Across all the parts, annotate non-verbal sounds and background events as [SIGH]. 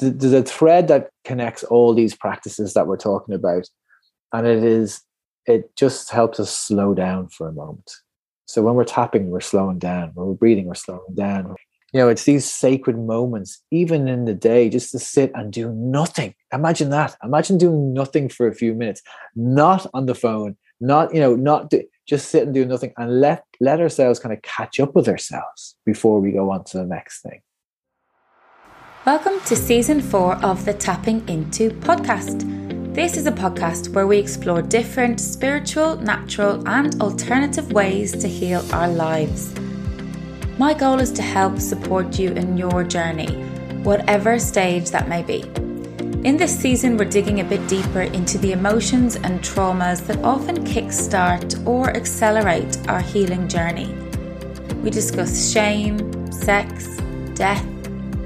there's a thread that connects all these practices that we're talking about and it is it just helps us slow down for a moment. So when we're tapping we're slowing down. When we're breathing we're slowing down. You know it's these sacred moments even in the day just to sit and do nothing. Imagine that. Imagine doing nothing for a few minutes. Not on the phone. Not you know not do, just sit and do nothing and let let ourselves kind of catch up with ourselves before we go on to the next thing welcome to season four of the tapping into podcast this is a podcast where we explore different spiritual natural and alternative ways to heal our lives my goal is to help support you in your journey, whatever stage that may be. In this season, we're digging a bit deeper into the emotions and traumas that often kickstart or accelerate our healing journey. We discuss shame, sex, death,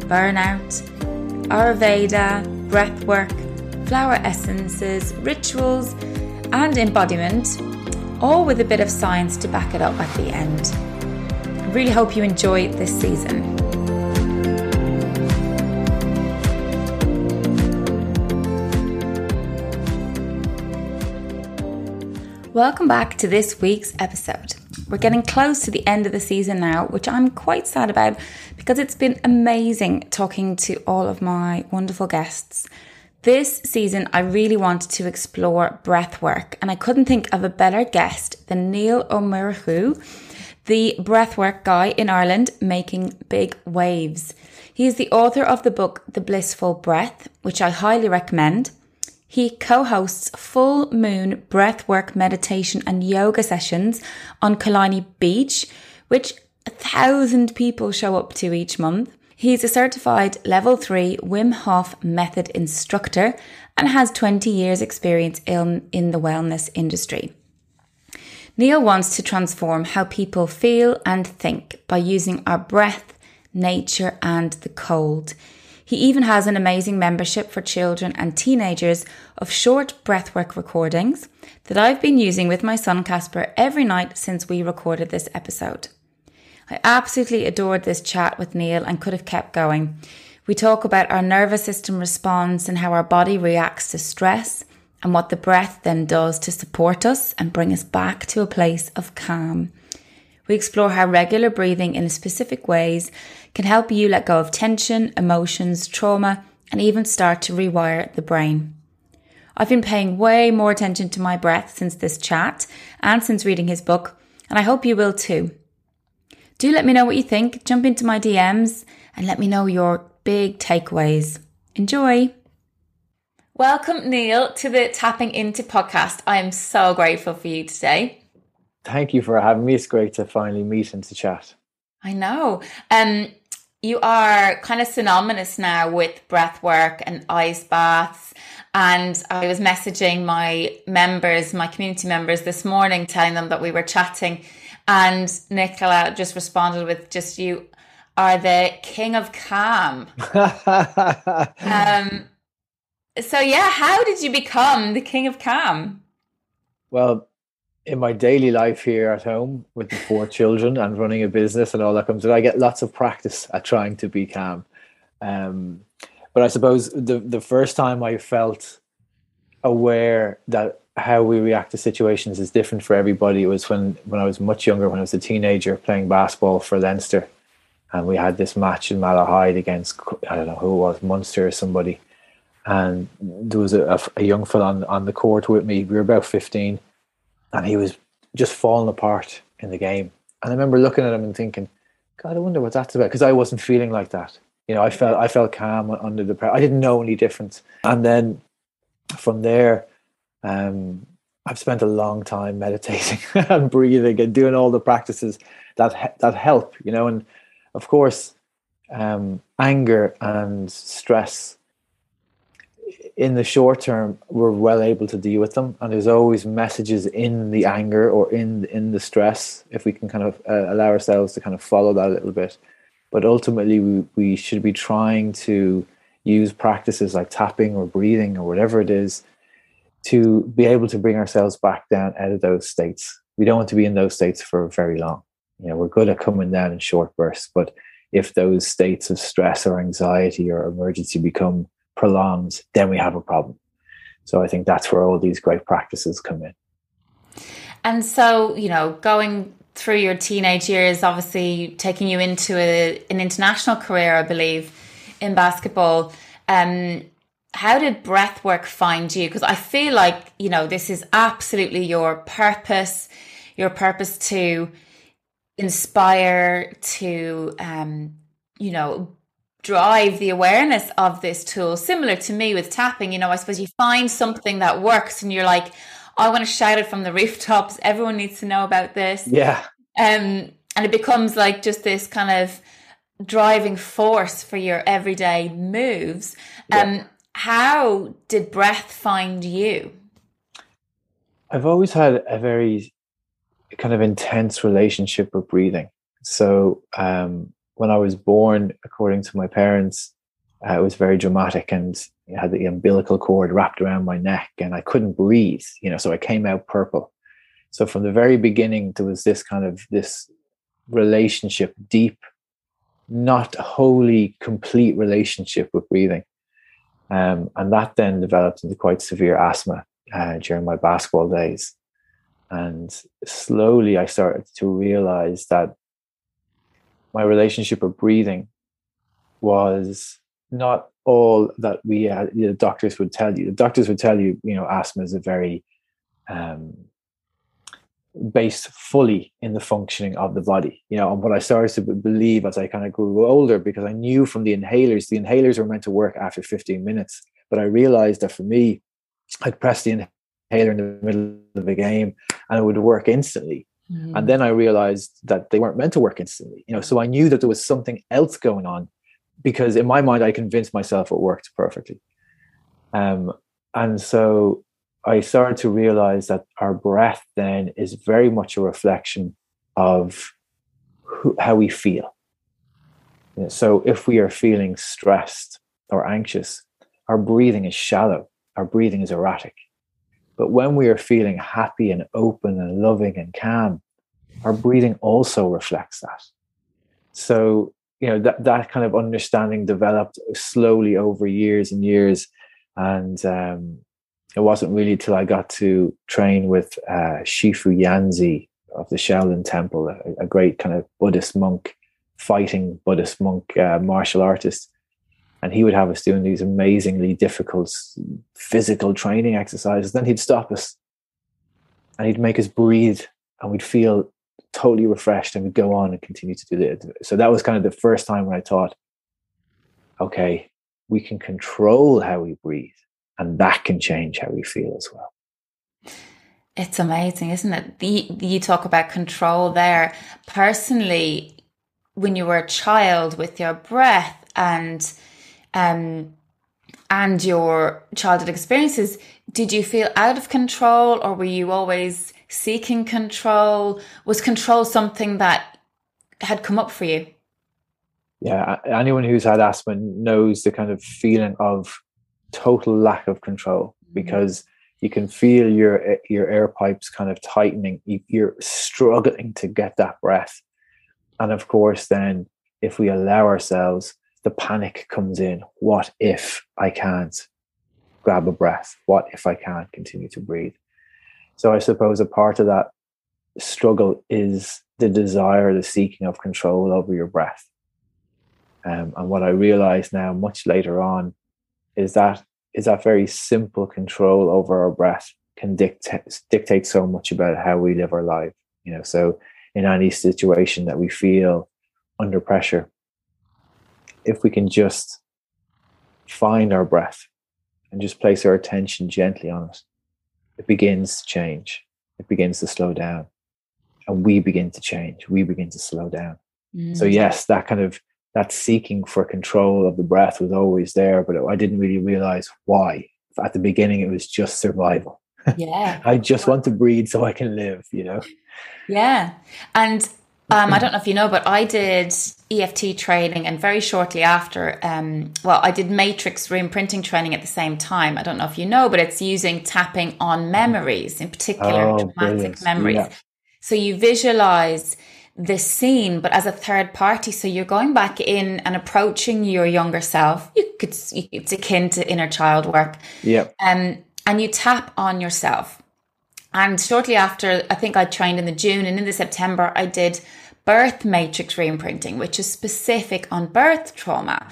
burnout, Ayurveda, breath work, flower essences, rituals, and embodiment, all with a bit of science to back it up at the end really hope you enjoy this season. Welcome back to this week's episode. We're getting close to the end of the season now, which I'm quite sad about because it's been amazing talking to all of my wonderful guests. This season, I really wanted to explore breath work, and I couldn't think of a better guest than Niall O'Murchu the breathwork guy in Ireland making big waves. He is the author of the book The Blissful Breath, which I highly recommend. He co hosts full moon breathwork meditation and yoga sessions on Killiney Beach, which a thousand people show up to each month. He's a certified level 3 Wim Hof method instructor and has 20 years experience in, in the wellness industry. Niall wants to transform how people feel and think by using our breath, nature, and the cold. He even has an amazing membership for children and teenagers of short breathwork recordings that I've been using with my son Casper every night since we recorded this episode. I absolutely adored this chat with Niall and could have kept going. We talk about our nervous system response and how our body reacts to stress and what the breath then does to support us and bring us back to a place of calm. We explore how regular breathing in specific ways can help you let go of tension, emotions, trauma, and even start to rewire the brain. I've been paying way more attention to my breath since this chat and since reading his book, and I hope you will too. Do let me know what you think, jump into my DMs, and let me know your big takeaways. Enjoy! Welcome, Niall, to the Tapping Into podcast. I am so grateful for you today. Thank you for having me. It's great to finally meet and to chat. I know. Um, you are kind of synonymous now with breath work and ice baths. And I was messaging my members, my community members this morning, telling them that we were chatting. And Nicola just responded with just you are the king of calm. [LAUGHS] um, so yeah, how did you become the king of calm? Well, in my daily life here at home with the four children and running a business and all that comes I get lots of practice at trying to be calm. Um, but I suppose the the first time I felt aware that how we react to situations is different for everybody was when when I was much younger, when I was a teenager playing basketball for Leinster, and we had this match in Malahide against I don't know who it was, Munster or somebody, and there was a, a, young fellow on, on the court with me. We were about 15, and he was just falling apart in the game. And I remember looking at him and thinking, God, I wonder what that's about. Because I wasn't feeling like that. You know, I felt I felt calm under the pressure. I didn't know any difference. And then from there, um, I've spent a long time [LAUGHS] meditating and breathing and doing all the practices that that help. You know, and of course, um, anger and stress in the short term we're well able to deal with them. And there's always messages in the anger or in in the stress if we can kind of uh, allow ourselves to kind of follow that a little bit. But ultimately we, we should be trying to use practices like tapping or breathing or whatever it is to be able to bring ourselves back down out of those states. We don't want to be in those states for very long. You know we're good at coming down in short bursts but if those states of stress or anxiety or emergency become prolonged, then we have a problem. So I think that's where all these great practices come in. And so, you know, going through your teenage years, obviously taking you into a, an international career, I believe, in basketball. Um, how did breath work find you? Because I feel like, you know, this is absolutely your purpose, your purpose to inspire, to, um, you know, drive the awareness of this tool. Similar to me with tapping, you know, I suppose you find something that works and you're like, I want to shout it from the [LAUGHS] rooftops. Everyone needs to know about this. Yeah. Um, and it becomes like just this kind of driving force for your everyday moves. Um, yeah. How did breath find you? I've always had a very kind of intense relationship with breathing. So um, when I was born, according to my parents, uh, it was very dramatic and I had the umbilical cord wrapped around my neck and I couldn't breathe, you know, so I came out purple. So from the very beginning, there was this kind of this relationship, deep, not wholly complete relationship with breathing. Um, and that then developed into quite severe asthma uh, during my basketball days. And slowly I started to realize that my relationship with breathing was not all that we uh, the doctors would tell you. The doctors would tell you, you know, asthma is a very um, based fully in the functioning of the body. You know, and what I started to believe as I kind of grew older, because I knew from the inhalers, the inhalers were meant to work after 15 minutes. But I realized that for me, I'd press the inhaler in the middle of a game and it would work instantly. Mm-hmm. And then I realized that they weren't meant to work instantly. You know, so I knew that there was something else going on because in my mind I convinced myself it worked perfectly. Um, and so I started to realize that our breath then is very much a reflection of who, how we feel. So if we are feeling stressed or anxious, our breathing is shallow, our breathing is erratic. But when we are feeling happy and open and loving and calm, our breathing also reflects that. So, you know, that, that kind of understanding developed slowly over years and years. And um, it wasn't really till I got to train with uh, Shifu Yanzi of the Shaolin Temple, a, a, great kind of Buddhist monk, fighting Buddhist monk, uh, martial artist. And he would have us doing these amazingly difficult physical training exercises. Then he'd stop us and he'd make us breathe and we'd feel totally refreshed and we'd go on and continue to do it. So that was kind of the first time when I thought, okay, we can control how we breathe and that can change how we feel as well. It's amazing, isn't it? You, you talk about control there. Personally, when you were a child with your breath and um, and your childhood experiences, did you feel out of control or were you always seeking control? Was control something that had come up for you? Yeah, anyone who's had asthma knows the kind of feeling of total lack of control mm-hmm. because you can feel your your air pipes kind of tightening. You're struggling to get that breath, and of course, then if we allow ourselves, the panic comes in. What if I can't grab a breath? What if I can't continue to breathe? So I suppose a part of that struggle is the desire, the seeking of control over your breath. Um, and what I realize now, much later on, is that is that very simple control over our breath can dictate dictate so much about how we live our life. You know, so in any situation that we feel under pressure, if we can just find our breath and just place our attention gently on it, it begins to change. It begins to slow down. And we begin to change. We begin to slow down. Mm. So yes, that kind of that seeking for control of the breath was always there, but I didn't really realize why. At the beginning, it was just survival. Yeah. [LAUGHS] I just want to breathe so I can live, you know? Yeah. And um, I don't know if you know, but I did EFT training, and very shortly after, um, well, I did matrix reimprinting training at the same time. I don't know if you know, but it's using tapping on memories, in particular, oh, traumatic brilliant. memories. Yeah. So you visualize this scene, but as a third party. So you're going back in and approaching your younger self. You could, it's akin to inner child work. Yeah. Um, and you tap on yourself. And shortly after, I think I trained in the June and in the September, I did birth matrix reimprinting, which is specific on birth trauma.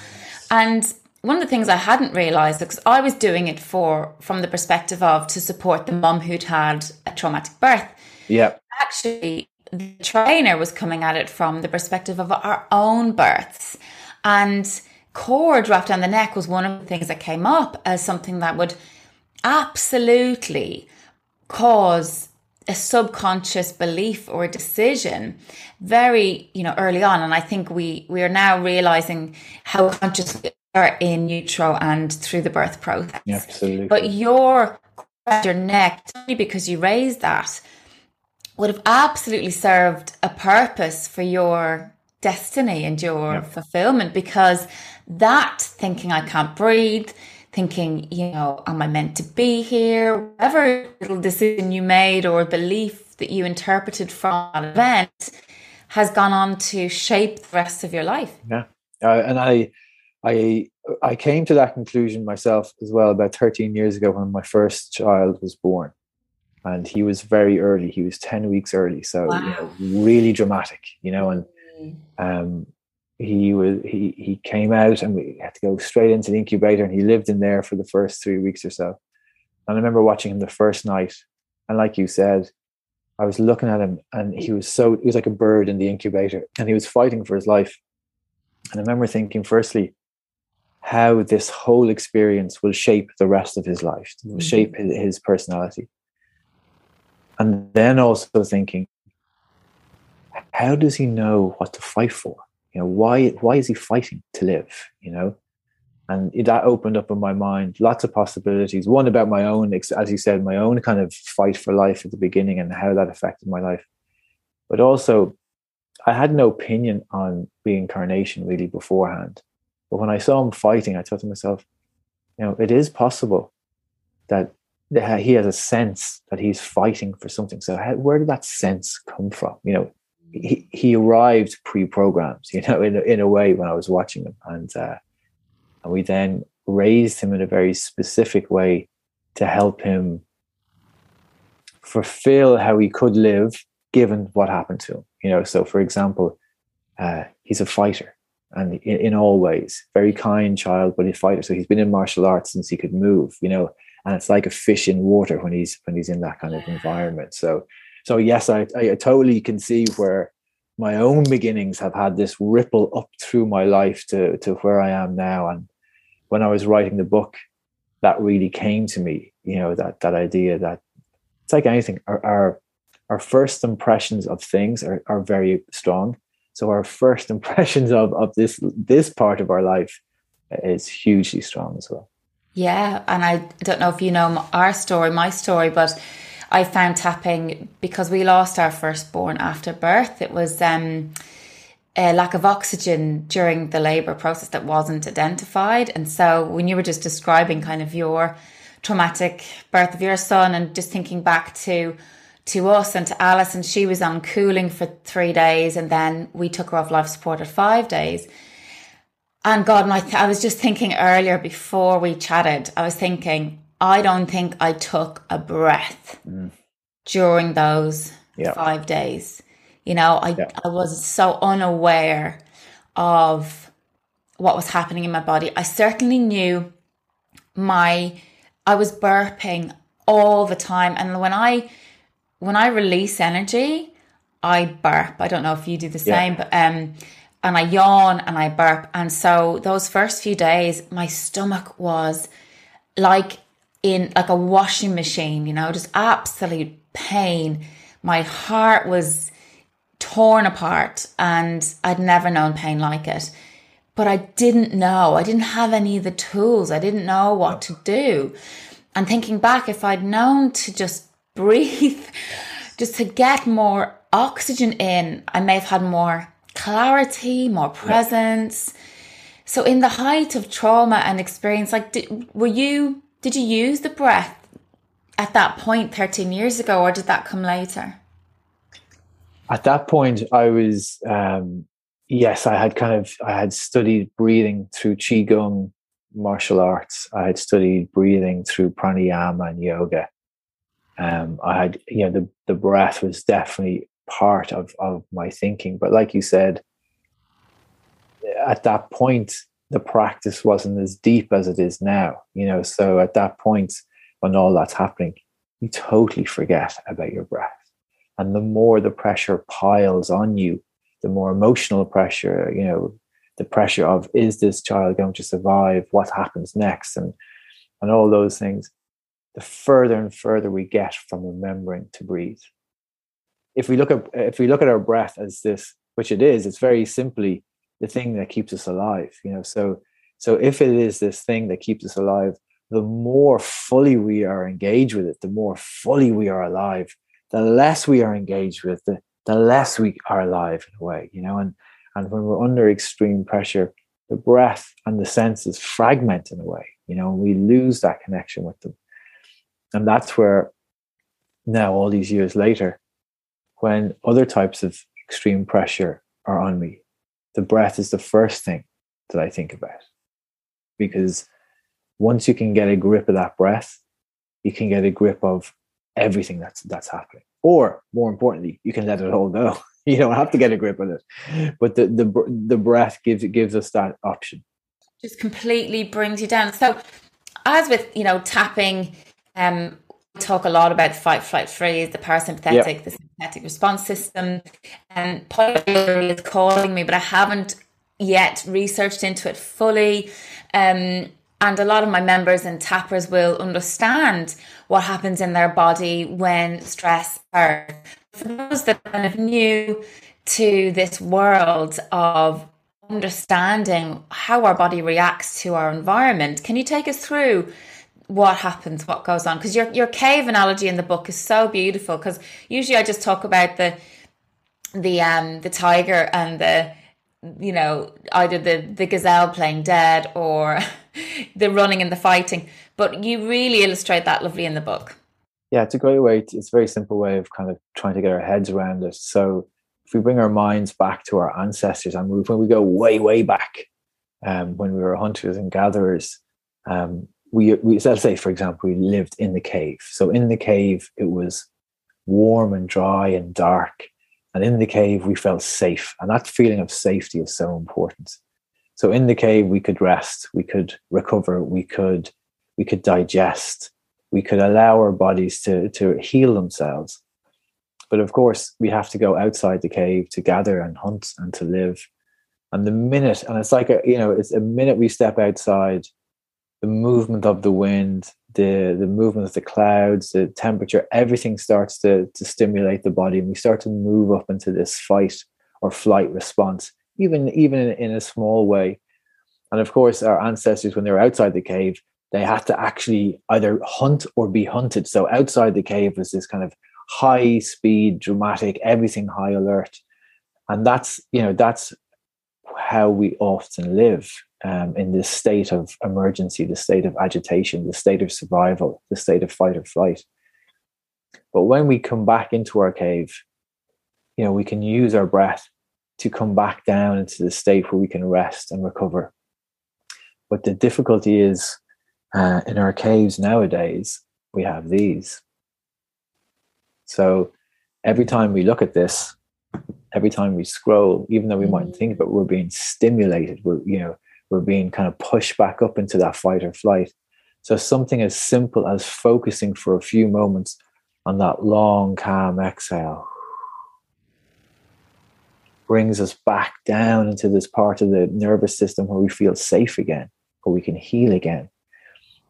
And one of the things I hadn't realized because I was doing it for from the perspective of to support the mum who'd had a traumatic birth. Yeah. Actually, the trainer was coming at it from the perspective of our own births. And cord wrapped around the neck was one of the things that came up as something that would absolutely cause a subconscious belief or decision very you know early on. And i think we we are now realizing how conscious we are in utero and through the birth process. Absolutely. But your your neck only because you raised that would have absolutely served a purpose for your destiny and your yeah. fulfillment because that thinking i can't breathe thinking, you know, am I meant to be here? Whatever little decision you made or belief that you interpreted from that event has gone on to shape the rest of your life. Yeah. Uh, and I, I, I came to that conclusion myself as well about 13 years ago when my first child was born. And he was very early. He was 10 weeks early. So wow. you know, really dramatic, you know, and mm. um, he was he he came out and we had to go straight into the incubator and he lived in there for the first three weeks or so. And i remember watching him the first night. And like you said i was looking at him and he was so he was like a bird in the incubator and he was fighting for his life. And i remember thinking firstly how this whole experience will shape the rest of his life mm-hmm. shape his, his personality. And then also thinking how does he know what to fight for you know why why is he fighting to live you know? And that opened up in my mind lots of possibilities. One about my own as you said my own kind of fight for life at the beginning and how that affected my life. But also i had no opinion on reincarnation really beforehand. But when i saw him fighting i thought to myself you know it is possible that he has a sense that he's fighting for something. So how, where did that sense come from? You know he, he arrived pre-programmed, you know, in a, in a way when I was watching him, and uh, and we then raised him in a very specific way to help him fulfill how he could live given what happened to him. You know, so for example, uh, he's a fighter, and in, in all ways, very kind child, but a fighter. So he's been in martial arts since he could move. You know, and it's like a fish in water when he's when he's in that kind of environment. So so yes, I, I totally can see where my own beginnings have had this ripple up through my life to to where I am now. And when I was writing the book, that really came to me. You know that that idea that it's like anything. Our our, our first impressions of things are, are very strong. So our first [LAUGHS] impressions of of this this part of our life is hugely strong as well. Yeah, and I don't know if you know our story, my story, but I found tapping because we lost our firstborn after birth. It was um, a lack of oxygen during the labour process that wasn't identified. And so when you were just describing kind of your traumatic birth of your son and just thinking back to to us and to Alice and she was on cooling for three days and then we took her off life support at five days. And God, my th- I was just thinking earlier before we chatted, I was thinking, I don't think I took a breath mm. during those yeah. five days. You know, I, yeah. I was so unaware of what was happening in my body. I certainly knew my I was burping all the time and when I when I release energy, I burp. I don't know if you do the same, yeah. but um and I yawn and I burp. And so those first few days my stomach was like in like a washing machine, you know, just absolute pain. My heart was torn apart and I'd never known pain like it. But I didn't know. I didn't have any of the tools. I didn't know what to do. And thinking back, if I'd known to just [LAUGHS] breathe, just to get more oxygen in, I may have had more clarity, more presence. So, in the height of trauma and experience, like, did, were you did you use the breath at that point 13 years ago, or did that come later? at that point, I was um, yes, I had kind of I had studied breathing through qigong martial arts. I had studied breathing through pranayama and yoga. Um, I had you know the the breath was definitely part of of my thinking, but like you said, at that point the practice wasn't as deep as it is now. You know, so at that point when all that's happening, you totally forget about your breath. And the more the pressure piles on you, the more emotional pressure, you know, the pressure of is this child going to survive? What happens next? And and all those things, the further and further we get from remembering to breathe. If we look at if we look at our breath as this, which it is, it's very simply the thing that keeps us alive. You know, so so if it is this thing that keeps us alive, the more fully we are engaged with it, the more fully we are alive. The less we are engaged with, the the less we are alive in a way, you know. And and when we're under extreme pressure, the breath and the senses fragment in a way, you know, we lose that connection with them. And that's where now, all these years later, when other types of extreme pressure are on me, the breath is the first thing that I think about. Because once you can get a grip of that breath, you can get a grip of everything that's that's happening. Or more importantly, you can let it all go. [LAUGHS] you don't have to get a grip on it. But the the the breath gives it gives us that option. Just completely brings you down. So as with, you know, tapping, um, we talk a lot about fight, flight, freeze, the parasympathetic, the response system. And um, is calling me, but I haven't yet researched into it fully. Um, and a lot of my members and tappers will understand what happens in their body when stress occurs. For those that are kind of new to this world of understanding how our body reacts to our environment, can you take us through what happens, what goes on? Because your your cave analogy in the book is so beautiful. Because usually I just talk about the the um the tiger and the you know either the the gazelle playing dead or [LAUGHS] the running and the fighting but you really illustrate that lovely in the book yeah it's a great way to, it's a very simple way of kind of trying to get our heads around it so if we bring our minds back to our ancestors and when we go way way back um, when we were hunters and gatherers um, we, we let's say for example we lived in the cave so in the cave it was warm and dry and dark and in the cave, we felt safe. And that feeling of safety is so important. So in the cave, we could rest, we could recover, we could, we could digest, we could allow our bodies to, to heal themselves. But of course, we have to go outside the cave to gather and hunt and to live. And the minute, and it's like, a, you know, it's a minute we step outside, the movement of the wind, the the movement of the clouds, the temperature, everything starts to to stimulate the body, and we start to move up into this fight or flight response, even even in, in a small way. And of course, our ancestors, when they were outside the cave, they had to actually either hunt or be hunted. So outside the cave was this kind of high speed, dramatic, everything high alert, and that's you know that's how we often live um, in this state of emergency, the state of agitation, the state of survival, the state of fight or flight. But when we come back into our cave, you know, we can use our breath to come back down into the state where we can rest and recover. But the difficulty is uh, in our caves nowadays, we have these. So every time we look at this, every time we scroll, even though we mm-hmm. might think about we're being stimulated, we're, you know, we're being kind of pushed back up into that fight or flight. So something as simple as focusing for a few moments on that long, calm exhale brings us back down into this part of the nervous system where we feel safe again, where we can heal again.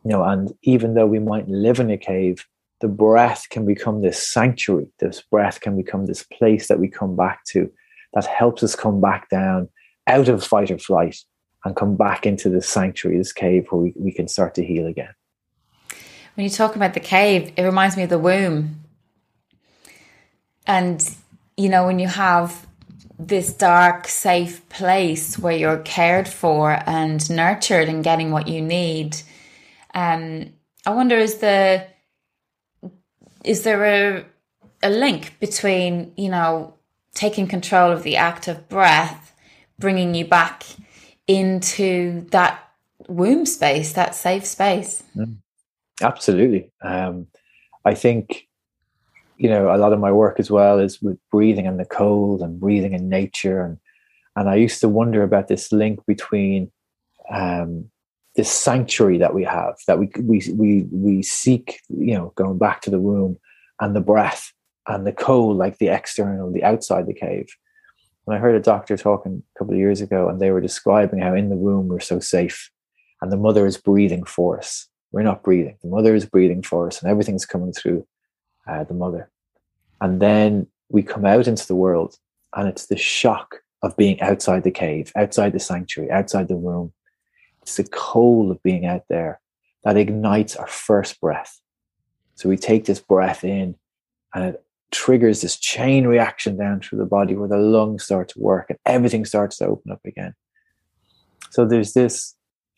You know, and even though we might live in a cave, the breath can become this sanctuary. This breath can become this place that we come back to that helps us come back down out of fight or flight and come back into this sanctuary, this cave where we, we can start to heal again. When you talk about the cave, it reminds me of the womb. And, you know, when you have this dark, safe place where you're cared for and nurtured and getting what you need, um, I wonder is the is there a a link between, you know, taking control of the act of breath, bringing you back into that womb space, that safe space. Mm. Absolutely. Um, I think, you know, a lot of my work as well is with breathing in the cold and breathing in nature. And, and I used to wonder about this link between um, this sanctuary that we have, that we, we, we, we seek, you know, going back to the womb and the breath and the cold, like the external, the outside the cave. And I heard a doctor talking a couple of years ago, and they were describing how in the womb we're so safe, and the mother is breathing for us. We're not breathing; the mother is breathing for us, and everything's coming through uh, the mother. And then we come out into the world, and it's the shock of being outside the cave, outside the sanctuary, outside the womb. It's the cold of being out there that ignites our first breath. So we take this breath in, and it triggers this chain reaction down through the body where the lungs start to work and everything starts to open up again. So there's this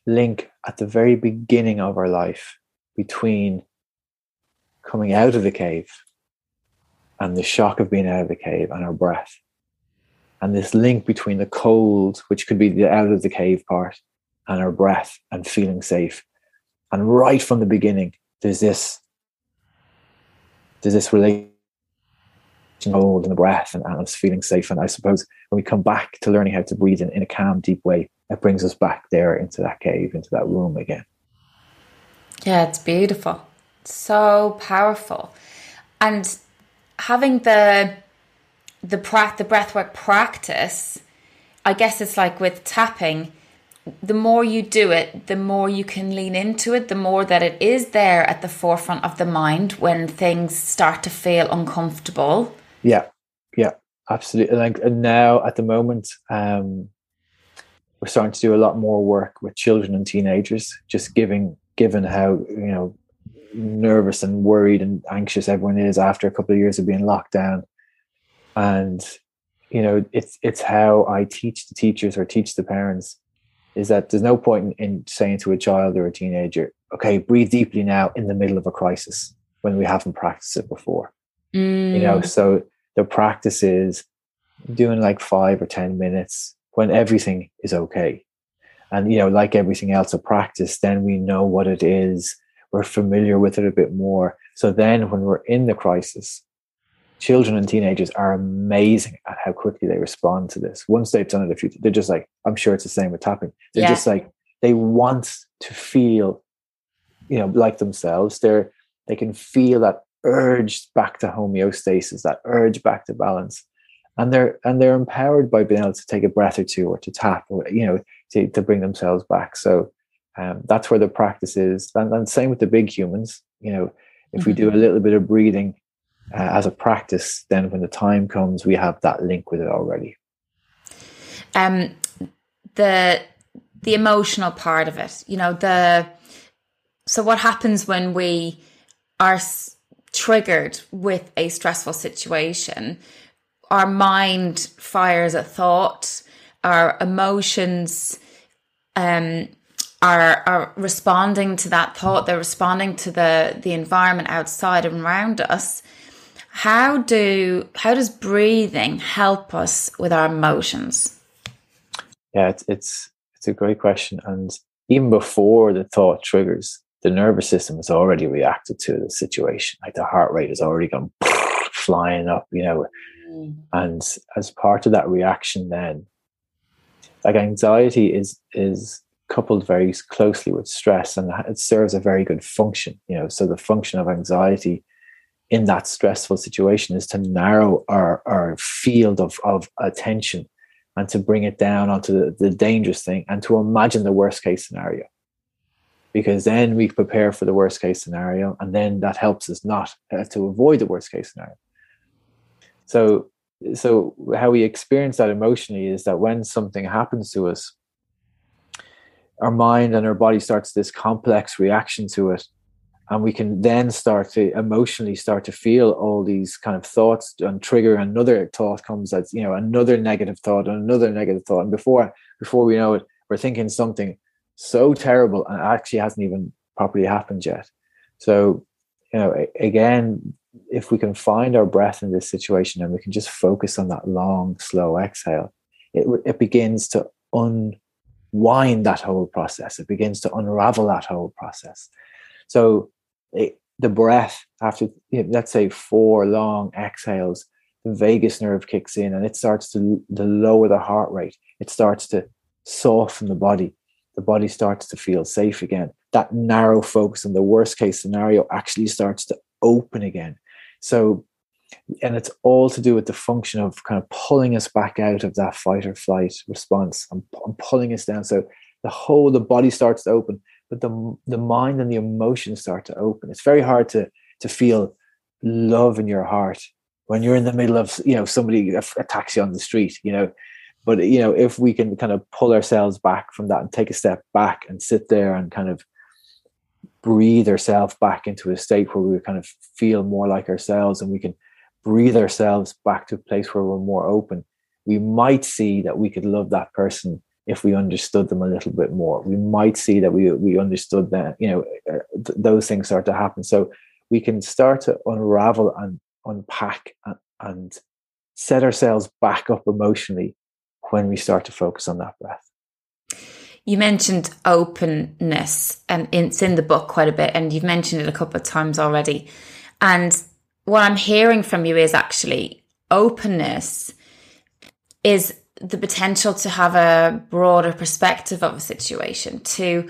link at the very beginning of our life between coming out of the cave and the shock of being out of the cave and our breath. And this link between the cold, which could be the out of the cave part, and our breath and feeling safe. And right from the beginning, there's this there's this relation hold in the breath and, and us feeling safe. And I suppose when we come back to learning how to breathe in, in a calm, deep way, it brings us back there into that cave, into that room again. Yeah, it's beautiful. So powerful. And having the the pra- the breathwork practice, I guess it's like with tapping, the more you do it, the more you can lean into it, the more that it is there at the forefront of the mind when things start to feel uncomfortable. Yeah, yeah, absolutely. Like and now at the moment, um, we're starting to do a lot more work with children and teenagers. Just giving, given how you know nervous and worried and anxious everyone is after a couple of years of being locked down, and you know it's it's how I teach the teachers or teach the parents is that there's no point in, in saying to a child or a teenager, okay, breathe deeply now in the middle of a crisis when we haven't practiced it before. Mm. You know, mm. so the practice is doing like five or 10 minutes when everything is okay. And, you know, like everything else, a practice, then we know what it is. We're familiar with it a bit more. So then when we're in the crisis, children and teenagers are amazing at how quickly they respond to this. Once they've done it a few, they're just like, I'm sure it's the same with tapping. They're yeah. just like, they want to feel, you know, like themselves. They're, they can feel that urge back to homeostasis, that urge back to balance. And they're and they're empowered by being able to take a breath or two or to tap or you know to, to bring themselves back. So um, that's where the practice is. And, and same with the big humans. You know, if mm-hmm. we do a little bit of breathing uh, as a practice, then when the time comes, we have that link with it already. Um, the the emotional part of it, you know, the so what happens when we are triggered with a stressful situation, our mind fires a thought, our emotions um, are are responding to that thought. They're responding to the the environment outside and around us. How do how does breathing help us with our emotions? Yeah, it's it's it's a great question, and even before the thought triggers, the nervous system has already reacted to the situation. Like the heart rate has already gone [LAUGHS] flying up, you know. Mm. And as part of that reaction, then, like anxiety is is coupled very closely with stress, and it serves a very good function. You know, so the function of anxiety in that stressful situation is to narrow our our field of of attention and to bring it down onto the, the dangerous thing and to imagine the worst case scenario because then we prepare for the worst case scenario and then that helps us not uh, to avoid the worst case scenario. So so how we experience that emotionally is that when something happens to us our mind and our body starts this complex reaction to it and we can then start to emotionally start to feel all these kind of thoughts and trigger another thought comes as you know another negative thought and another negative thought. And before before we know it we're thinking something so terrible and actually hasn't even properly happened yet. So, you know, again, if we can find our breath in this situation and we can just focus on that long, slow exhale, it, it begins to unwind that whole process. It begins to unravel that whole process. So it, the breath after you know, let's say four long exhales the vagus nerve kicks in and it starts to, to lower the heart rate it starts to soften the body the body starts to feel safe again that narrow focus in the worst case scenario actually starts to open again so and it's all to do with the function of kind of pulling us back out of that fight or flight response and, and pulling us down so the whole the body starts to open but the the mind and the emotions start to open. It's very hard to to feel love in your heart when you're in the middle of you know somebody attacks you on the street. You know, but you know if we can kind of pull ourselves back from that and take a step back and sit there and kind of breathe ourselves back into a state where we kind of feel more like ourselves and we can breathe ourselves back to a place where we're more open we might see that we could love that person if we understood them a little bit more. We might see that we we understood that you know uh, th- those things start to happen. So we can start to unravel and unpack and, and set ourselves back up emotionally when we start to focus on that breath. You mentioned openness, and it's in the book quite a bit, and you've mentioned it a couple of times already. And what I'm hearing from you is actually openness is the potential to have a broader perspective of a situation to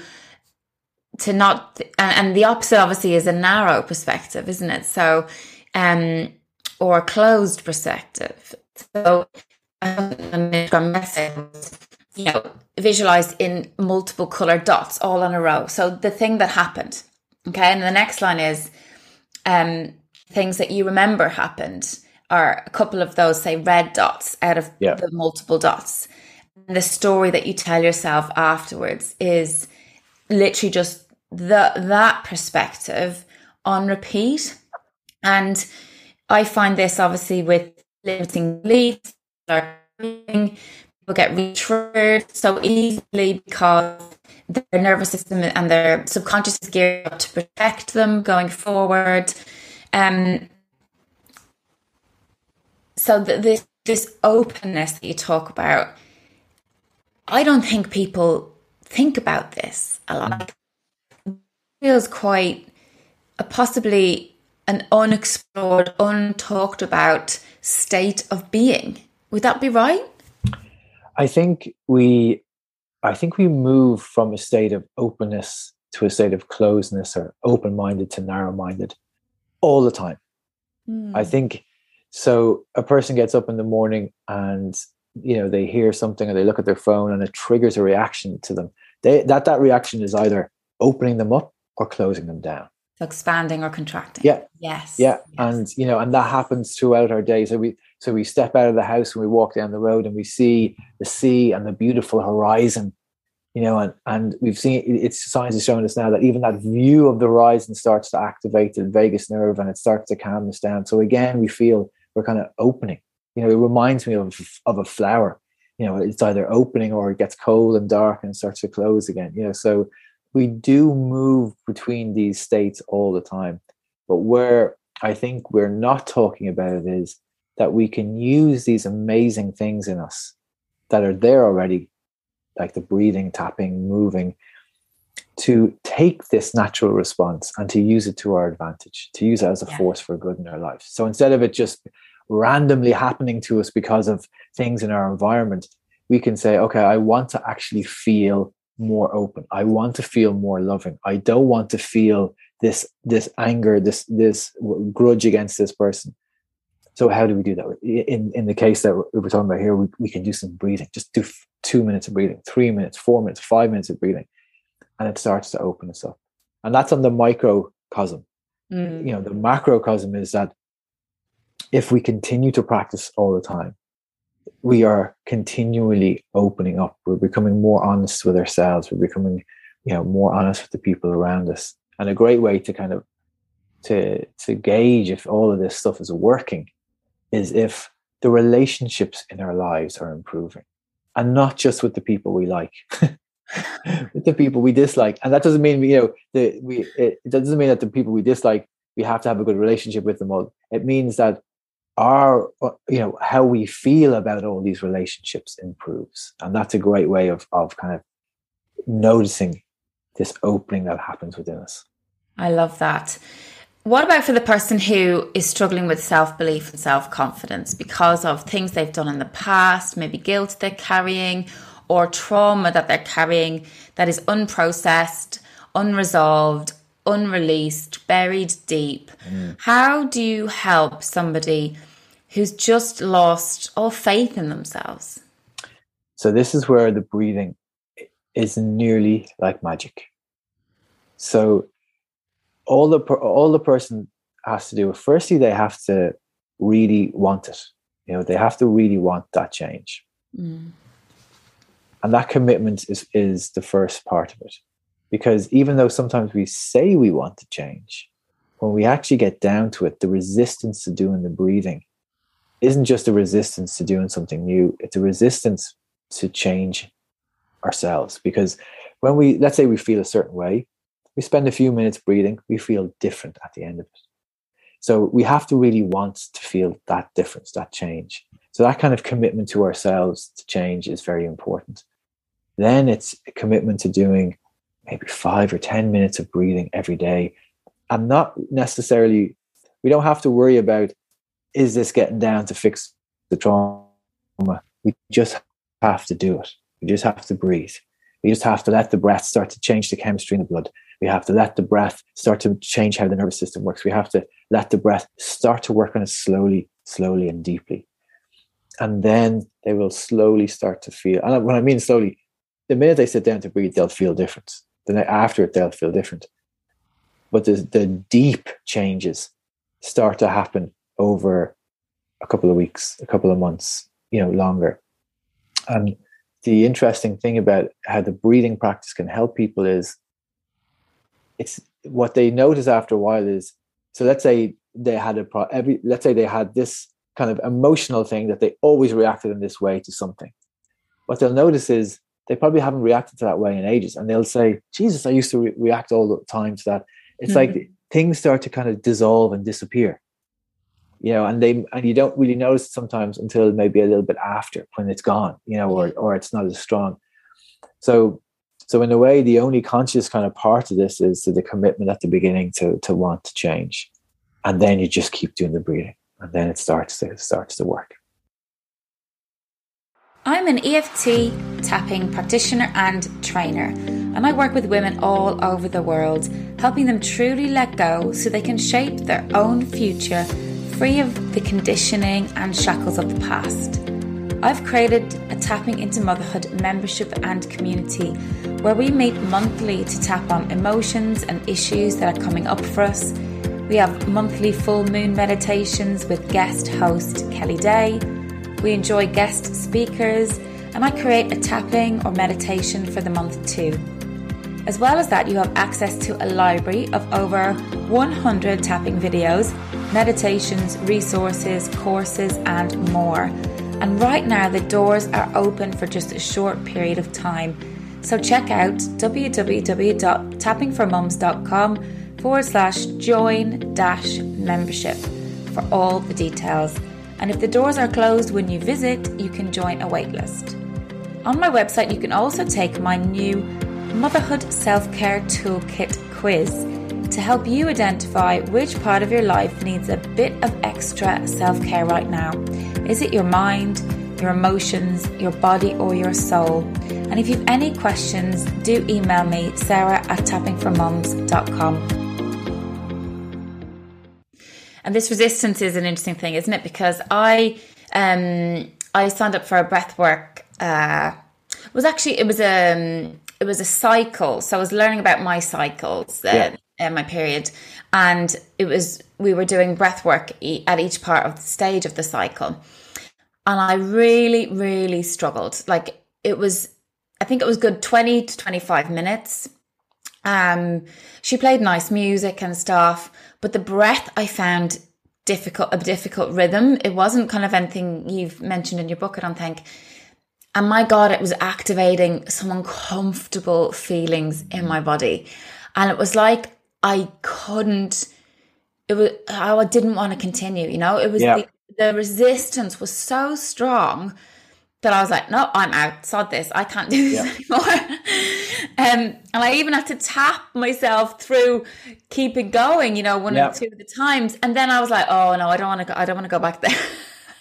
to not and, and the opposite obviously is a narrow perspective isn't it so um or a closed perspective so you know visualized in multiple colored dots all in a row so the thing that happened okay and the next line is um things that you remember happened are a couple of those, say, red dots out of yeah. the multiple dots. And the story that you tell yourself afterwards is literally just the that perspective on repeat. And I find this obviously with limiting beliefs, people get re so easily because their nervous system and their subconscious is geared up to protect them going forward. Um, so the, this this openness that you talk about, I don't think people think about this a lot. It feels quite a possibly an unexplored, untalked about state of being. Would that be right? I think we I think we move from a state of openness to a state of closeness or open minded to narrow minded all the time. Mm. I think so a person gets up in the morning and you know they hear something or they look at their phone and it triggers a reaction to them. They, that that reaction is either opening them up or closing them down. So expanding or contracting. Yeah. Yes. Yeah. Yes. And you know, and that happens throughout our day. So we so we step out of the house and we walk down the road and we see the sea and the beautiful horizon you know, and, and we've seen it's science has shown us now that even that view of the horizon starts to activate the vagus nerve and it starts to calm us down. So again, we feel we're kind of opening. You know, it reminds me of of a flower. You know, it's either opening or it gets cold and dark and starts to close again. You know, so we do move between these states all the time. But where I think we're not talking about it is that we can use these amazing things in us that are there already, like the breathing, tapping, moving, to take this natural response and to use it to our advantage, to use it as a yeah. force for good in our life. So instead of it just randomly happening to us because of things in our environment, we can say, okay, I want to actually feel more open. I want to feel more loving. I don't want to feel this this anger, this this grudge against this person. So how do we do that? In in the case that we're talking about here, we, we can do some breathing. Just do two minutes of breathing, three minutes, four minutes, five minutes of breathing, and it starts to open us up. And that's on the microcosm. Mm. You know, the macrocosm is that if we continue to practice all the time, we are continually opening up. We're becoming more honest with ourselves. We're becoming, you know, more honest with the people around us. And a great way to kind of to to gauge if all of this stuff is working is if the relationships in our lives are improving. And not just with the people we like. [LAUGHS] with the people we dislike. And that doesn't mean you know the we it, it doesn't mean that the people we dislike we have to have a good relationship with them all. It means that our uh, you know how we feel about all these relationships improves and that's a great way of of kind of noticing this opening that happens within us i love that what about for the person who is struggling with self-belief and self-confidence because of things they've done in the past maybe guilt they're carrying or trauma that they're carrying that is unprocessed unresolved unreleased, buried deep. Mm. How do you help somebody who's just lost all faith in themselves? So, this is where the breathing is nearly like magic. So, all the all the person has to do firstly they have to really want it you know they have to really want that change mm. and that commitment is is the first part of it because even though sometimes we say we want to change, when we actually get down to it, the resistance to doing the breathing isn't just a resistance to doing something new, it's a resistance to change ourselves. Because when we, let's say we feel a certain way, we spend a few minutes breathing, we feel different at the end of it. So we have to really want to feel that difference, that change. So that kind of commitment to ourselves to change is very important. Then it's a commitment to doing maybe five or 10 minutes of breathing every day. And not necessarily, we don't have to worry about is this getting down to fix the trauma? We just have to do it. We just have to breathe. We just have to let the breath start to change the chemistry in the blood. We have to let the breath start to change how the nervous system works. We have to let the breath start to work on it slowly, slowly, and deeply. And then they will slowly start to feel. And when I mean slowly, the minute they sit down to breathe, they'll feel different the night after it they'll feel different but the, the deep changes start to happen over a couple of weeks a couple of months you know longer and the interesting thing about how the breathing practice can help people is it's what they notice after a while is so let's say they had a pro every let's say they had this kind of emotional thing that they always reacted in this way to something. What they'll notice is they probably haven't reacted to that way in ages and they'll say jesus i used to re- react all the time to that. It's mm-hmm. like things start to kind of dissolve and disappear. You know and they and you don't really notice it sometimes until maybe a little bit after when it's gone you know or or it's not as strong. So so in a way the only conscious kind of part of this is the commitment at the beginning to to want to change. And then you just keep doing the breathing. And then it starts to it starts to work. I'm an EFT tapping practitioner and trainer, and I work with women all over the world, helping them truly let go so they can shape their own future free of the conditioning and shackles of the past. I've created a Tapping into Motherhood membership and community where we meet monthly to tap on emotions and issues that are coming up for us. We have monthly full moon meditations with guest host Kelly Day we enjoy guest speakers, and I create a tapping or meditation for the month too. As well as that, you have access to a library of over 100 tapping videos, meditations, resources, courses, and more. And right now, the doors are open for just a short period of time. So check out www.tappingformums.com forward slash join dash membership for all the details and if the doors are closed when you visit, you can join a waitlist. On my website, you can also take my new Motherhood Self Care Toolkit quiz to help you identify which part of your life needs a bit of extra self care right now. Is it your mind, your emotions, your body, or your soul? And if you have any questions, do email me, sarah at tappingformums.com. And this resistance is an interesting thing, isn't it? Because I um I signed up for a breathwork uh was actually it was a um, it was a cycle. So I was learning about my cycles uh, yeah. My period and it was we were doing breath work at each part of the stage of the cycle. And I really really struggled. Like it was I think it was good 20 to 25 minutes. Um she played nice music and stuff but the breath I found difficult, a difficult rhythm. It wasn't kind of anything you've mentioned in your book, I don't think. And my God, it was activating some uncomfortable feelings in my body. And it was like I couldn't it was I didn't want to continue. You know, it was yeah. the, the resistance was so strong that I was like, no, I'm out. Sod this. I can't do this yeah. [LAUGHS] anymore. um, and I even had to tap myself through keeping going, you know, one yeah. or two of the times. And then I was like, oh no, I don't want to go, I don't want to go back there.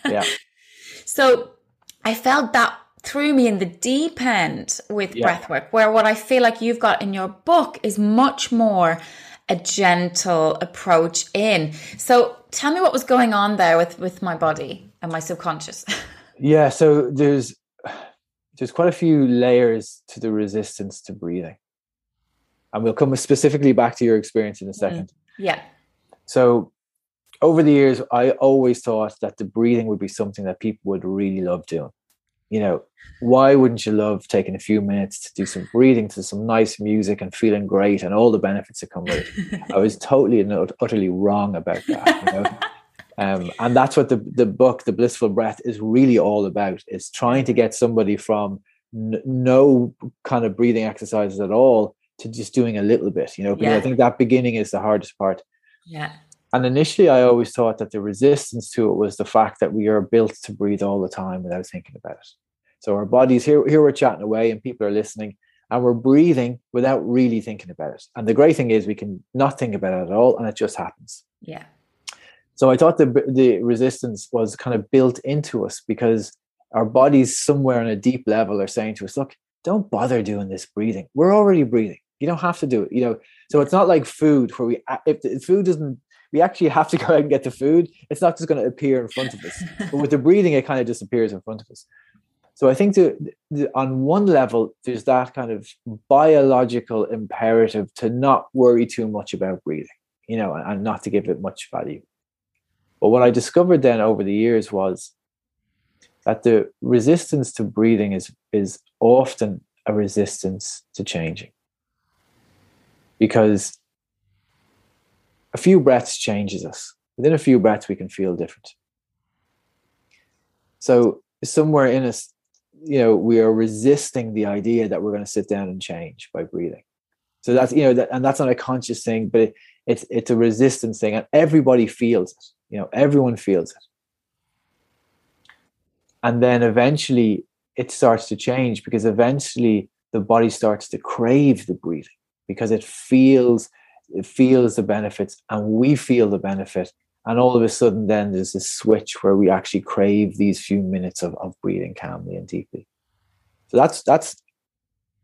yeah. [LAUGHS] So I felt that threw me in the deep end with yeah. breathwork, where what I feel like you've got in your book is much more a gentle approach in. So tell me what was going on there with with my body and my subconscious. [LAUGHS] yeah, so there's there's quite a few layers to the resistance to breathing. And we'll come specifically back to your experience in a 2nd mm. Yeah. So over the years, I always thought that the breathing would be something that people would really love doing you know, why wouldn't you love taking a few minutes to do some breathing to some nice music and feeling great and all the benefits that come with it? I was [LAUGHS] totally and utterly wrong about that. You know? um, and that's what the, the book, The Blissful Breath, is really all about, is trying to get somebody from n- no kind of breathing exercises at all to just doing a little bit, you know, because yeah. I think that beginning is the hardest part. Yeah. And initially, I always thought that the resistance to it was the fact that we are built to breathe all the time without thinking about it. So our bodies here, here we're chatting away, and people are listening, and we're breathing without really thinking about it. And the great thing is we can not think about it at all, and it just happens. Yeah. So I thought the the resistance was kind of built into us because our bodies somewhere on a deep level are saying to us, look, don't bother doing this breathing. We're already breathing. You don't have to do it. You know, so it's not like food where we if the food doesn't we actually have to [LAUGHS] go out and get the food. It's not just going to appear in front of us. but with the breathing, it kind of disappears in front of us. So I think the, the, on one level, there's that kind of biological imperative to not worry too much about breathing, you know, and, and not to give it much value. But what I discovered then over the years was that the resistance to breathing is is often a resistance to changing because a few breaths changes us. Within a few breaths, we can feel different. So somewhere in us, you know, we are resisting the idea that we're going to sit down and change by breathing. So that's you know, that, and that's not a conscious thing, but it, it's it's a resistance thing, and everybody feels it. You know, everyone feels it. And then eventually, it starts to change because eventually the body starts to crave the breathing because it feels it feels the benefits and we feel the benefit and all of a sudden then there's this switch where we actually crave these few minutes of, of breathing calmly and deeply. So that's that's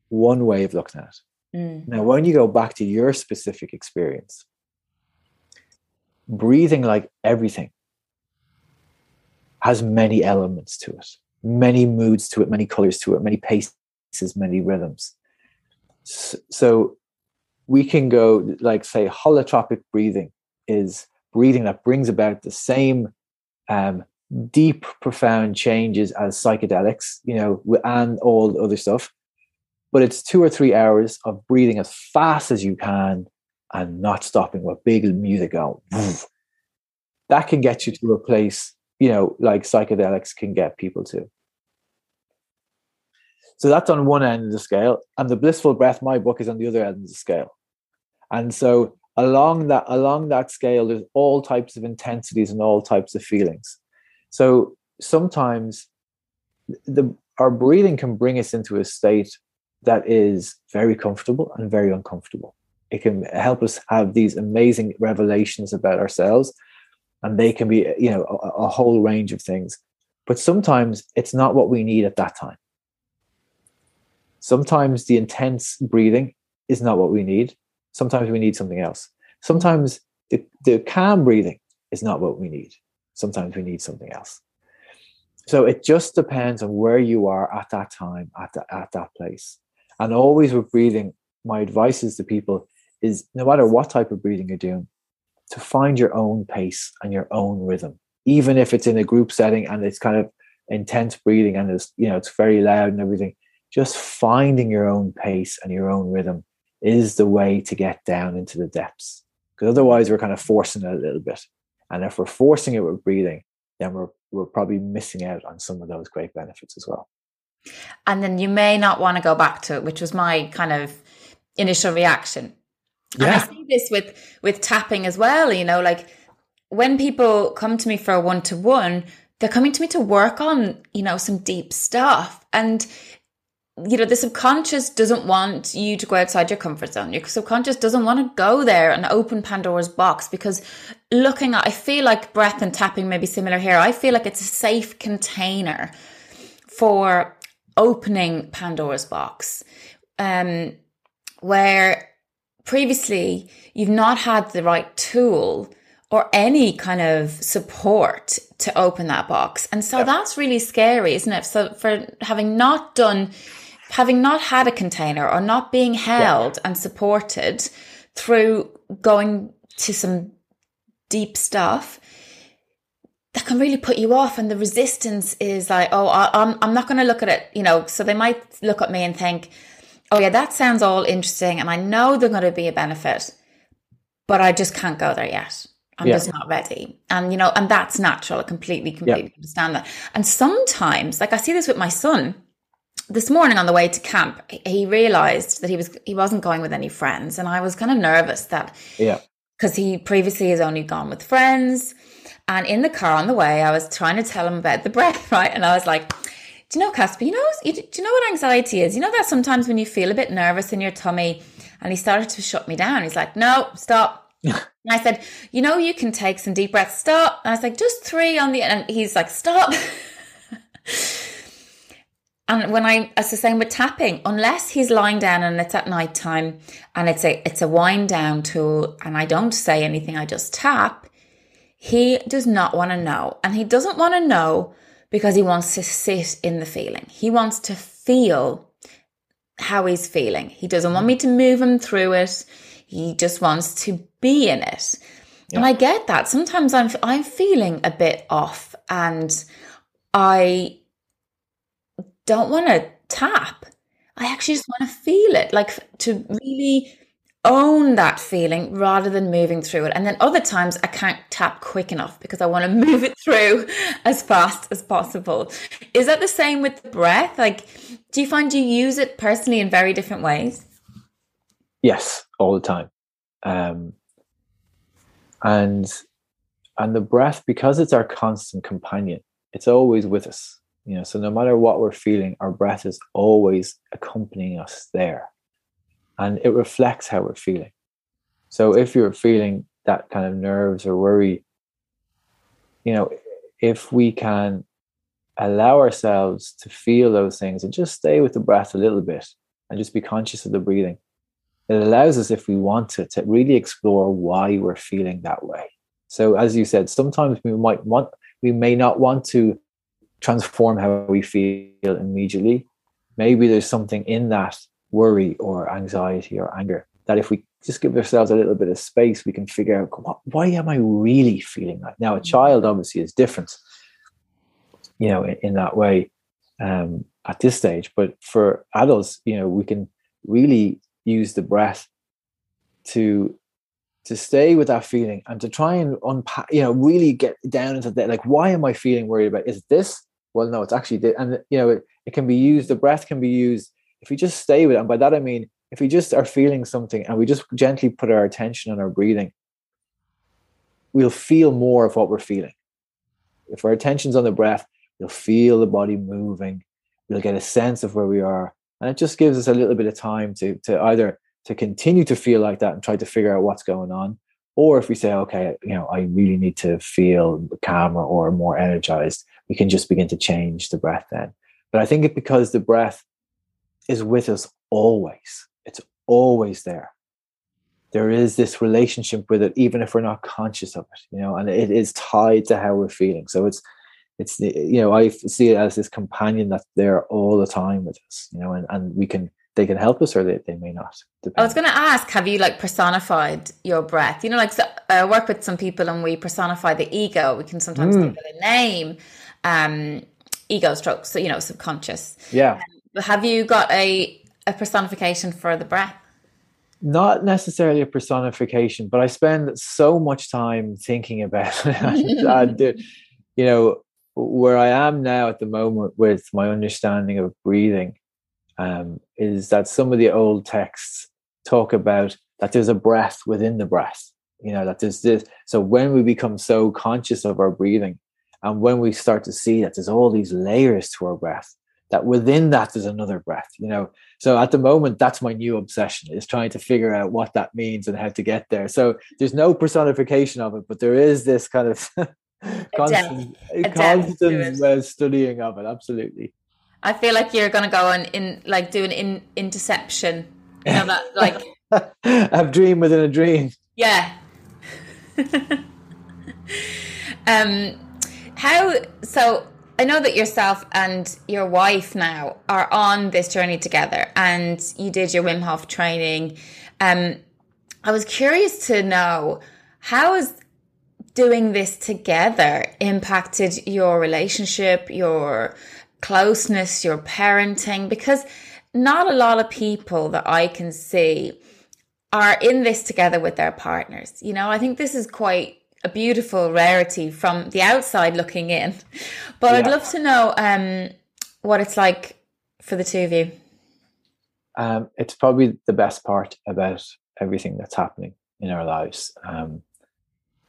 one way of looking at it. Mm. now when you go back to your specific experience breathing like everything has many elements to it many moods to it many colors to it many paces many rhythms. So we can go like say holotropic breathing is breathing that brings about the same um, deep profound changes as psychedelics you know and all the other stuff. But it's two or three hours of breathing as fast as you can and not stopping with big music going that can get you to a place you know like psychedelics can get people to. So that's on one end of the scale and the blissful breath my book is on the other end of the scale. And so along that along that scale, there's all types of intensities and all types of feelings. So sometimes the our breathing can bring us into a state that is very comfortable and very uncomfortable. It can help us have these amazing revelations about ourselves, and they can be, you know, a, a whole range of things. But sometimes it's not what we need at that time. Sometimes the intense breathing is not what we need. Sometimes we need something else. Sometimes the, the calm breathing is not what we need. Sometimes we need something else. So it just depends on where you are at that time, at, the, at that place. And always with breathing, my advice is to people is no matter what type of breathing you're doing, to find your own pace and your own rhythm, even if it's in a group setting and it's kind of intense breathing and it's you know it's very loud and everything. Just finding your own pace and your own rhythm is the way to get down into the depths. Because otherwise, we're kind of forcing it a little bit. And if we're forcing it with breathing, then we're, we're probably missing out on some of those great benefits as well. And then you may not want to go back to it, which was my kind of initial reaction. Yeah. And I see this with with tapping as well. You know, like when people come to me for a one to one, they're coming to me to work on you know some deep stuff and you know, the subconscious doesn't want you to go outside your comfort zone. Your subconscious doesn't want to go there and open Pandora's box because looking at, I feel like breath and tapping may be similar here. I feel like it's a safe container for opening Pandora's box. Um, where previously you've not had the right tool or any kind of support to open that box. And so that's really scary, isn't it? So for having not done having not had a container or not being held yeah. and supported through going to some deep stuff that can really put you off. And the resistance is like oh i'm, I'm not going to look at it you know. So they might look at me and think oh yeah that sounds all interesting and i know they're going to be a benefit but i just can't go there yet. I'm yeah. just not ready. And you know and that's natural. I completely completely yeah. understand that. And sometimes like i see this with my son this morning on the way to camp, he realized that he was he wasn't going with any friends, and I was kind of nervous that yeah, because he previously has only gone with friends. And in the car on the way, I was trying to tell him about the [LAUGHS] breath, right? And I was like, "Do you know, Casper? You know, you, do you know what anxiety is? You know that sometimes when you feel a bit nervous in your tummy." And he started to shut me down. He's like, "No, stop." [LAUGHS] and I said, "You know, you can take some deep breaths. Stop." And I was like, "Just three on the," and he's like, "Stop." [LAUGHS] And when I, it's the same with tapping, unless he's lying down and it's at night time and it's a, it's a wind down tool and I don't say anything, I just tap, he does not want to know. And he doesn't want to know because he wants to sit in the feeling. He wants to feel how he's feeling. He doesn't want me to move him through it. He just wants to be in it. Yeah. And I get that. Sometimes I'm, I'm feeling a bit off and I don't want to tap. I actually just want to feel it, like to really own that feeling rather than moving through it. And then other times I can't tap quick enough because I want to [LAUGHS] move it through as fast as possible. Is that the same with the breath? Like, do you find you use it personally in very different ways? Yes, all the time. Um, and and the breath, because it's our constant companion, it's always with us you know so no matter what we're feeling our breath is always accompanying us there. And it reflects how we're feeling. So if you're feeling that kind of nerves or worry you know if we can allow ourselves to feel those things and just stay with the breath a little bit and just be conscious of the breathing it allows us if we want to to really explore why we're feeling that way. So as you said sometimes we might want we may not want to transform how we feel immediately. Maybe there's something in that worry or anxiety or anger that if we just give ourselves a little bit of space, we can figure out why am I really feeling that? Now, a child obviously is different, you know, in, in that way um, at this stage. But for adults, you know, we can really use the breath to to stay with that feeling and to try and unpack, you know, really get down into that. Like, why am I feeling worried about? Is this? Well no it's actually and you know it, it can be used the breath can be used. If we just stay with it and by that i mean if we just are feeling something and we just gently put our attention on our breathing we'll feel more of what we're feeling. If our attention's on the breath we'll feel the body moving. We'll get a sense of where we are. And it just gives us a little bit of time to to either to continue to feel like that and try to figure out what's going on or if we say okay you know i really need to feel calmer or more energized we can just begin to change the breath then. But I think it because the breath is with us always. It's always there. There is this relationship with it, even if we're not conscious of it, you know, and it is tied to how we're feeling. So it's it's you know, I see it as this companion that's there all the time with us, you know, and, and we can they can help us or they, they may not. I was going to ask, have you like personified your breath? You know, like so I work with some people and we personify the ego. We can sometimes mm. give it a name um, ego strokes, so you know, subconscious. Yeah. Um, have you got a a personification for the breath? Not necessarily a personification, but I spend so much time thinking about [LAUGHS] it. [LAUGHS] you know, where I am now at the moment with my understanding of breathing um, is that some of the old texts talk about that there's a breath within the breath. You know that there's this. So when we become so conscious of our breathing, and when we start to see that there's all these layers to our breath, that within that there's another breath. You know, so at the moment that's my new obsession is trying to figure out what that means and how to get there. So there's no personification of it, but there is this kind of [LAUGHS] constant, constant uh, studying of it. Absolutely. I feel like you're going to go on in like doing in Inception. You know that like [LAUGHS] a dream within a dream. Yeah. [LAUGHS] um, how so? I know that yourself and your wife now are on this journey together, and you did your Wim Hof training. Um, I was curious to know how has doing this together impacted your relationship, your closeness, your parenting? Because not a lot of people that I can see are in this together with their partners. You know, I think this is quite a beautiful rarity from the outside looking in. But yeah. I'd love to know um, what it's like for the two of you. Um, it's probably the best part about everything that's happening in our lives. Um,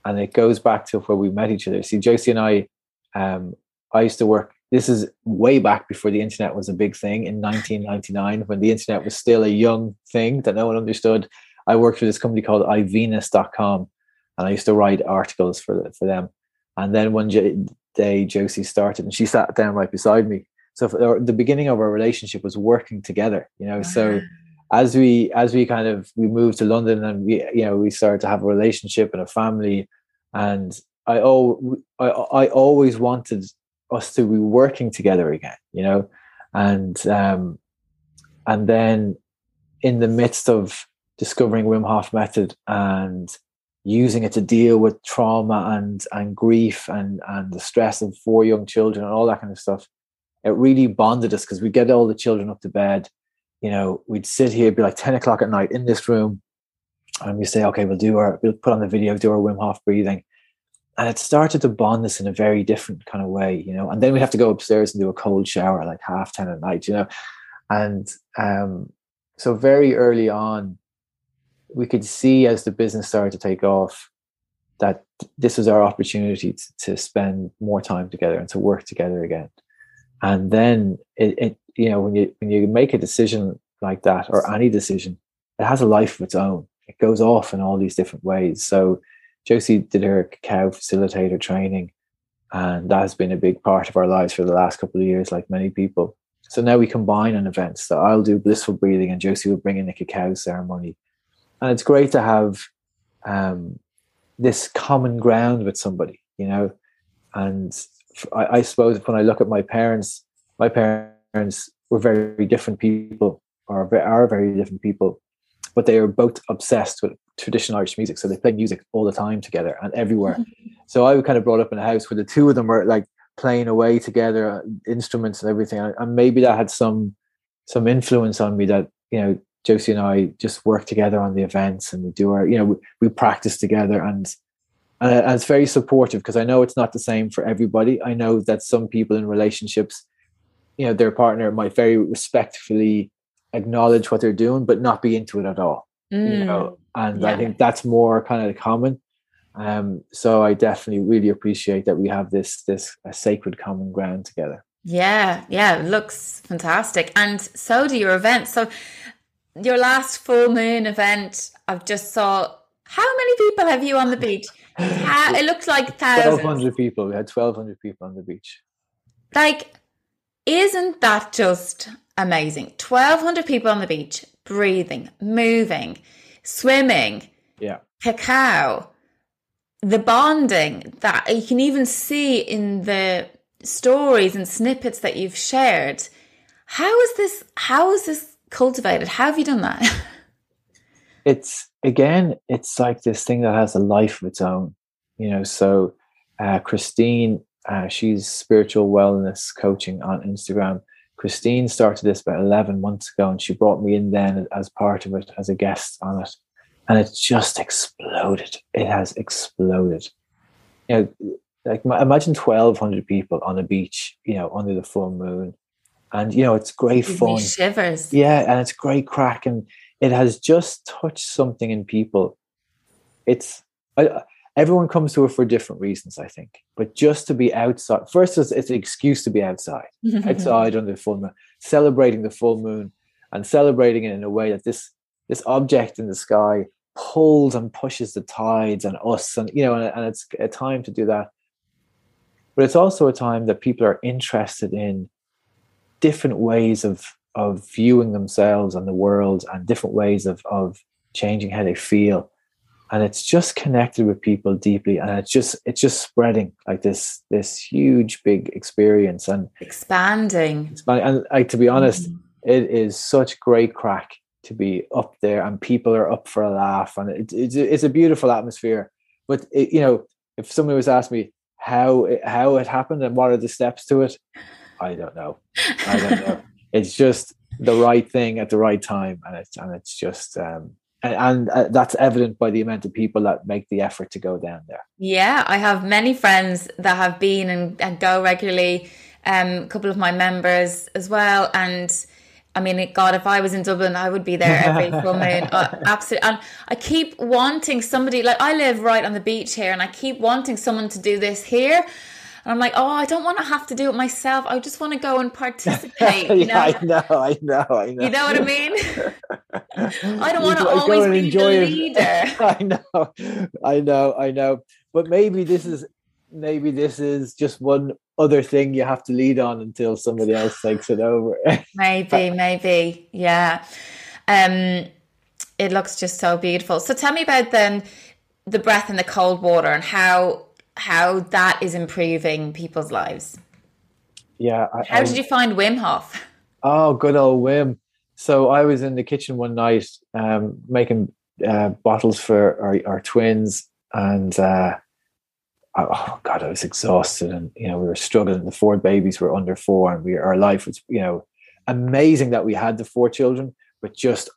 and it goes back to where we met each other. See, Josie and I, um, I used to work this is way back before the internet was a big thing in 1999 when the internet was still a young thing that no one understood i worked for this company called ivenus.com and i used to write articles for, for them. And then one day josie started and she sat down right beside me. So the beginning of our relationship was working together you know so as we as we kind of we moved to london and we you know we started to have a relationship and a family. And i oh i, I always wanted us to be working together again, you know, and um, and then in the midst of discovering Wim Hof method and using it to deal with trauma and and grief and and the stress of four young children and all that kind of stuff, it really bonded us because we get all the children up to bed. You know, we'd sit here, be like ten o'clock at night in this room, and we say, okay, we'll do our, we'll put on the video, do our Wim Hof breathing, and it started to bond us in a very different kind of way, you know. And then we'd have to go upstairs and do a cold shower like half ten at night, you know. And um, so very early on, we could see as the business started to take off that this was our opportunity to, to spend more time together and to work together again. And then it, it, you know, when you when you make a decision like that or any decision, it has a life of its own. It goes off in all these different ways. So Josie did her cacao facilitator training, and that has been a big part of our lives for the last couple of years, like many people. So now we combine an event. So I'll do blissful breathing, and Josie will bring in the cacao ceremony, and it's great to have um, this common ground with somebody, you know. And I, I suppose when I look at my parents, my parents were very different people, or are very different people, but they are both obsessed with traditional Irish music. So they play music all the time together and everywhere. Mm-hmm. So I was kind of brought up in a house where the two of them were like playing away together, uh, instruments and everything. And maybe that had some some influence on me that, you know, Josie and I just work together on the events and we do our, you know, we, we practice together and and it's very supportive because I know it's not the same for everybody. I know that some people in relationships, you know, their partner might very respectfully acknowledge what they're doing, but not be into it at all. Mm. You know, and yeah. I think that's more kind of common. Um, so I definitely really appreciate that we have this this sacred common ground together. Yeah, yeah, looks fantastic, and so do your events. So your last full moon event, I've just saw. How many people have you on the beach? [LAUGHS] it looks like thousands. Twelve hundred people. We had twelve hundred people on the beach. Like, isn't that just amazing? Twelve hundred people on the beach, breathing, moving swimming, yeah, cacao, the bonding that you can even see in the stories and snippets that you've shared. How is this? How is this cultivated? How have you done that? [LAUGHS] it's again, it's like this thing that has a life of its own, you know. So, uh, Christine, uh, she's spiritual wellness coaching on Instagram. Christine started this about 11 months ago and she brought me in then as part of it as a guest on it. And it just exploded. It has exploded. You know, like imagine 1,200 people on a beach, you know, under the full moon. And, you know, it's great fun. Shivers. Yeah. And it's great crack. And, it has just touched something in people. It's I, everyone comes to it for different reasons, I think. But just to be outside, first, it's, it's an excuse to be outside, [LAUGHS] outside under the full moon, celebrating the full moon, and celebrating it in a way that this this object in the sky pulls and pushes the tides and us, and you know, and, and it's a time to do that. But it's also a time that people are interested in different ways of of viewing themselves and the world and different ways of of changing how they feel. And it's just connected with people deeply and it's just it's just spreading like this this huge big experience and expanding. Expanding and like to be honest mm-hmm. it is such great crack to be up there and people are up for a laugh and it, it's, it's a beautiful atmosphere. But it, you know if somebody was asking me how it, how it happened and what are the steps to it i don't know i don't know [LAUGHS] it's just the right thing at the right time and it's and it's just um and, and uh, that's evident by the amount of people that make the effort to go down there yeah i have many friends that have been and, and go regularly um a couple of my members as well and I mean, God, if I was in Dublin, I would be there every [LAUGHS] full moon. Uh, absolutely. And I keep wanting somebody, like I live right on the beach here, and I keep wanting someone to do this here. And I'm like, oh, I don't want to have to do it myself. I just want to go and [LAUGHS] participate. You [LAUGHS] know? I know, I know, I know. You know what I mean? [LAUGHS] I don't want to always be the leader. I know, I know, I know. But maybe this is maybe this is just one other thing you have to lead on until somebody else takes it over. maybe, maybe, yeah. Um, it looks just so beautiful. So tell me about then the breath in the cold water and how how that is improving people's lives. Yeah. I, how did you find Wim Hof? Oh, good old Wim. So I was in the kitchen one night um, making uh, bottles for our, our twins, and uh, oh god, I was exhausted, and you know we were struggling. The four babies were under four, and we our life was you know amazing that we had the four children, but just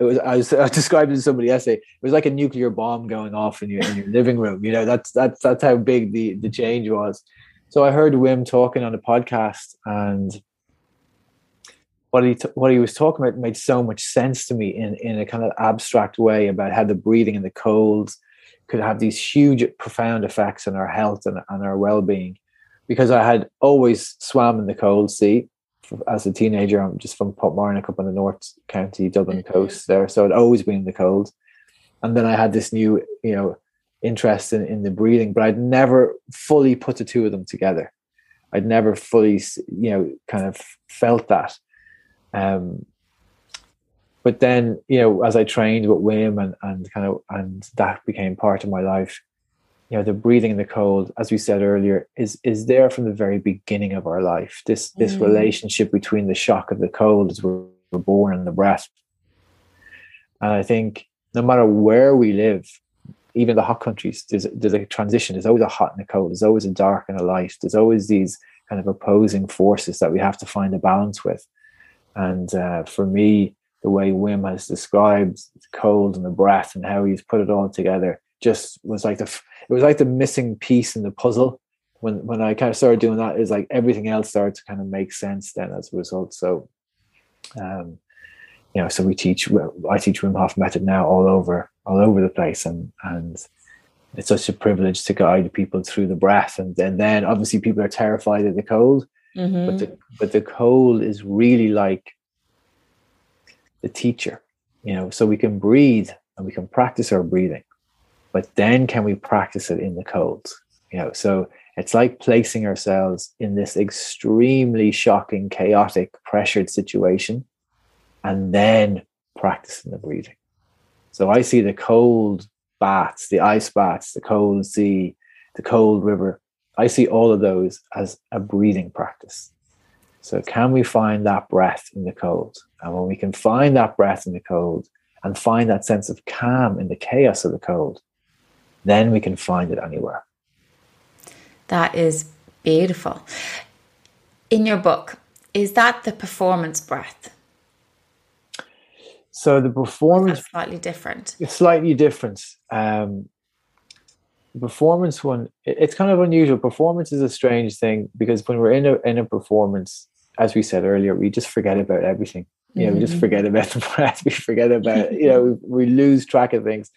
it was I, was, [LAUGHS] I described it to somebody yesterday. It was like a nuclear bomb going off in your in your living room. You know, that's that's that's how big the the change was. So I heard Wim talking on a podcast, and what he t- what he was talking about made so much sense to me in in a kind of abstract way about how the breathing and the colds could have these huge, profound effects on our health and, and our well being. Because I had always swam in the cold sea as a teenager. I'm just from Portmarnock up on the North County Dublin mm-hmm. coast there, so I'd always been in the cold. And then I had this new, you know, interest in, in the breathing, but I'd never fully put the two of them together. I'd never fully, you know, kind of felt that. Um, but then, you know, as I trained with Wim and, and kind of, and that became part of my life, you know the breathing in the cold as we said earlier is is there from the very beginning of our life. This this mm. relationship between the shock of the cold as we're, we're born and the breath. And i think no matter where we live even the hot countries there's, there's a transition. There's always a hot and a cold. There's always a dark and a light. There's always these kind of opposing forces that we have to find a balance with. And uh, for me the way wim has described the cold and the breath and how he's put it all together just was like the it was like the missing piece in the puzzle. When when I kind of started doing that is like everything else started to kind of make sense then as a result. So um you know so we teach I teach Wim Hof method now all over all over the place and and it's such a privilege to guide people through the breath and then then obviously people are terrified of the cold mm-hmm. but the but the cold is really like the teacher you know so we can breathe and we can practice our breathing but then can we practice it in the cold? You know so it's like placing ourselves in this extremely shocking chaotic pressured situation and then practicing the breathing. So i see the cold baths the ice baths the cold sea the cold river. I see all of those as a breathing practice. So can we find that breath in the cold? And when we can find that breath in the cold and find that sense of calm in the chaos of the cold then we can find it anywhere. That is beautiful. In your book, is that the performance breath? So the performance slightly different. It's slightly different. Um, the performance one, it's kind of unusual. Performance is a strange thing because when we're in a in a performance, as we said earlier, we just forget about everything. You know, mm-hmm. we just mm-hmm. forget about the [LAUGHS] breath. We forget about, you know, we, we lose track of things.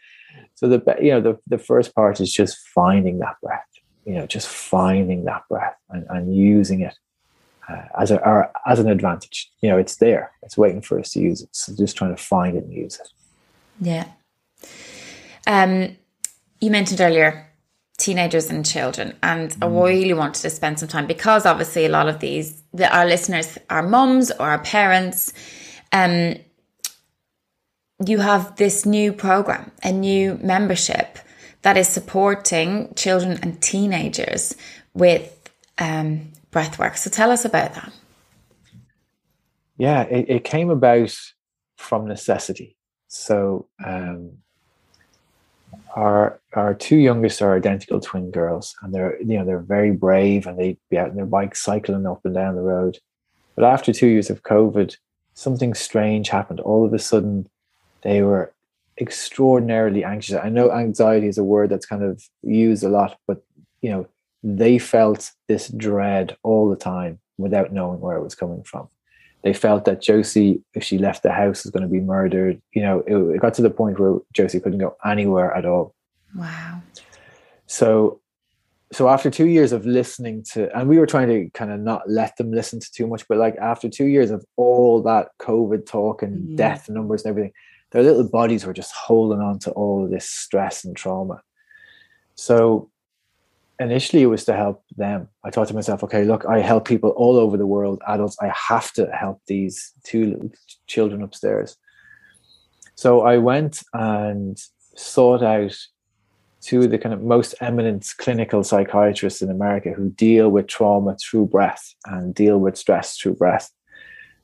So the you know the the first part is just finding that breath. You know, just finding that breath and, and using it uh, as a or as an advantage. You know, it's there. It's waiting for us to use it. So just trying to find it and use it. Yeah. Um, you mentioned earlier teenagers and children, and mm. I really wanted to spend some time because obviously a lot of these the, our listeners are mums or our parents. Um, you have this new program, a new membership that is supporting children and teenagers with um, breathwork. So tell us about that. Yeah, it, it came about from necessity. So um, our our two youngest are identical twin girls, and they're you know they're very brave, and they be out on their bikes cycling up and down the road. But after two years of COVID, something strange happened. All of a sudden, they were extraordinarily anxious. I know anxiety is a word that's kind of used a lot, but you know, they felt this dread all the time without knowing where it was coming from. They felt that Josie, if she left the house, was going to be murdered. You know, it, it got to the point where Josie couldn't go anywhere at all. Wow. So so after two years of listening to and we were trying to kind of not let them listen to too much but like after two years of all that covid talk and mm-hmm. death numbers and everything their little bodies were just holding on to all of this stress and trauma. So initially it was to help them. I thought to myself, okay, look, I help people all over the world, adults. I have to help these two little children upstairs. So I went and sought out two of the kind of most eminent clinical psychiatrists in America who deal with trauma through breath and deal with stress through breath.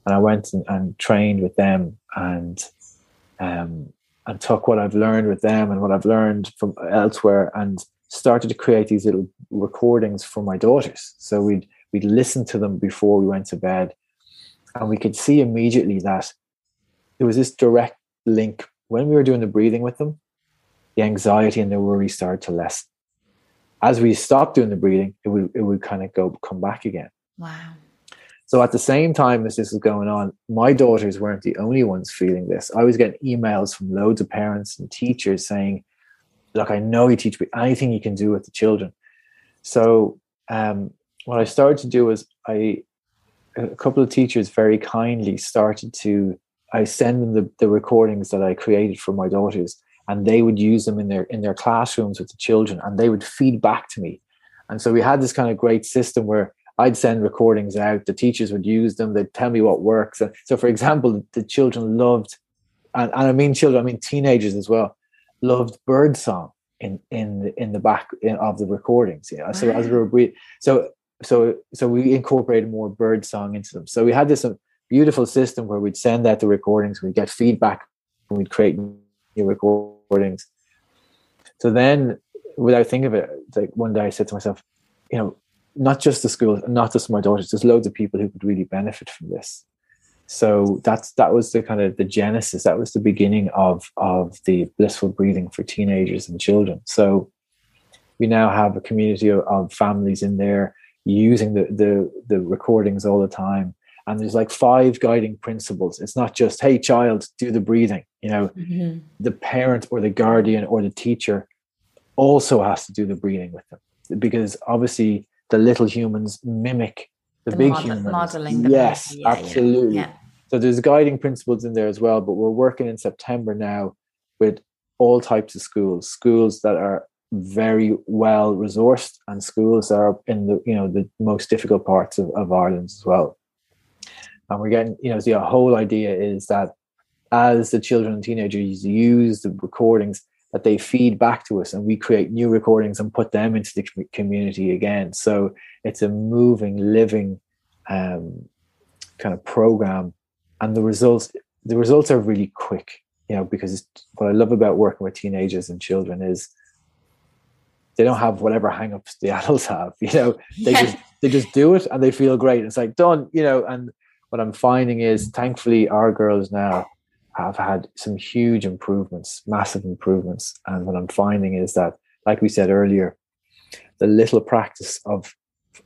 And I went and, and trained with them and um, and took what I've learned with them and what I've learned from elsewhere and started to create these little recordings for my daughters. So we'd we'd listen to them before we went to bed, and we could see immediately that there was this direct link when we were doing the breathing with them. The anxiety and the worry started to lessen. As we stopped doing the breathing, it would it would kind of go come back again. Wow. So at the same time as this was going on, my daughters weren't the only ones feeling this. I was getting emails from loads of parents and teachers saying, "Look, I know you teach me anything you can do with the children." So um, what I started to do was I a couple of teachers very kindly started to I send them the, the recordings that I created for my daughters and they would use them in their in their classrooms with the children and they would feed back to me. And so we had this kind of great system where I'd send recordings out. The teachers would use them. They'd tell me what works. And so, for example, the children loved, and, and I mean children, I mean teenagers as well, loved bird song in in the, in the back of the recordings. You know, so as we were so so so we incorporated more bird song into them. So we had this uh, beautiful system where we'd send out the recordings, we'd get feedback, and we'd create new recordings. So then, without thinking of it, like one day I said to myself, you know, not just the school, not just my daughters. There's loads of people who could really benefit from this. So that's that was the kind of the genesis. That was the beginning of of the blissful breathing for teenagers and children. So we now have a community of, of families in there using the, the the recordings all the time and there's like five guiding principles it's not just hey child do the breathing you know mm-hmm. the parent or the guardian or the teacher also has to do the breathing with them because obviously the little humans mimic the, the big model, humans. Modeling the yes, yeah, absolutely. Yeah. So there's guiding principles in there as well. But we're working in September now with all types of schools, schools that are very well resourced and schools that are in the you know the most difficult parts of, of Ireland as well. And we're getting, you know, the whole idea is that as the children and teenagers use the recordings, that they feed back to us and we create new recordings and put them into the community again. So it's a moving living um, kind of program. And the results the results are really quick you know because what i love about working with teenagers and children is they don't have whatever hangups the [LAUGHS] adults have you know. They just they just do it and they feel great. It's like done you know. And what i'm finding is thankfully our girls now have had some huge improvements, massive improvements. And what I'm finding is that, like we said earlier, the little practice of,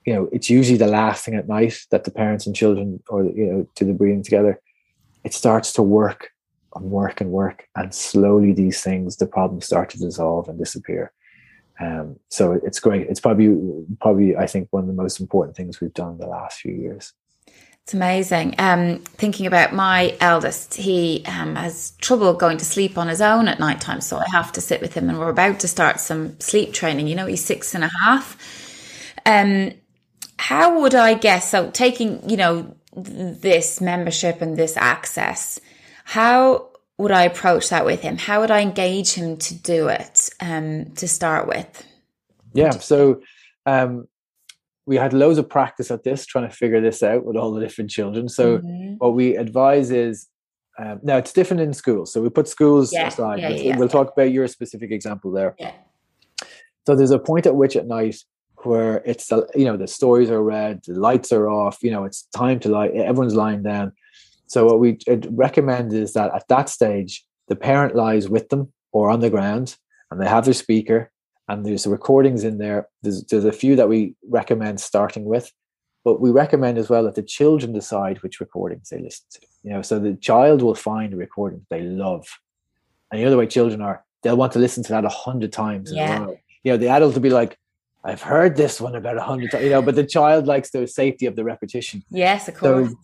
you know, it's usually the last thing at night that the parents and children, or you know, do the breathing together. it starts to work and work and work and slowly these things the problems start to dissolve and disappear um, so it's great it's probably probably i think one of the most important things we've done in the last few years it's amazing. Um, thinking about my eldest, he um, has trouble going to sleep on his own at night time, so I have to sit with him, and we're about to start some sleep training. You know, he's six and a half. Um, how would I guess? So, taking you know this membership and this access, how would I approach that with him? How would I engage him to do it um, to start with? Yeah, so um, we had loads of practice at this, trying to figure this out with all the different children. So mm-hmm. what we advise is um, now it's different in schools. So we put schools yeah, aside. Yeah, yeah, we'll talk about your specific example there. So there's a point at which at night where it's you know the stories are read, the lights are off. You know it's time to lie. Everyone's lying down. So what we recommend is that at that stage, the parent lies with them or on the ground, and they have their speaker, and there's recordings in there. There's, there's a few that we recommend starting with, but we recommend as well that the children decide which recordings they listen to. You know, so the child will find a recording they love, and the other way children are, they'll want to listen to that a hundred times yeah. in a row. You know, the adult will be like, I've heard this one about a hundred times, you know, but the child likes the safety of the repetition. Yes, of course. So,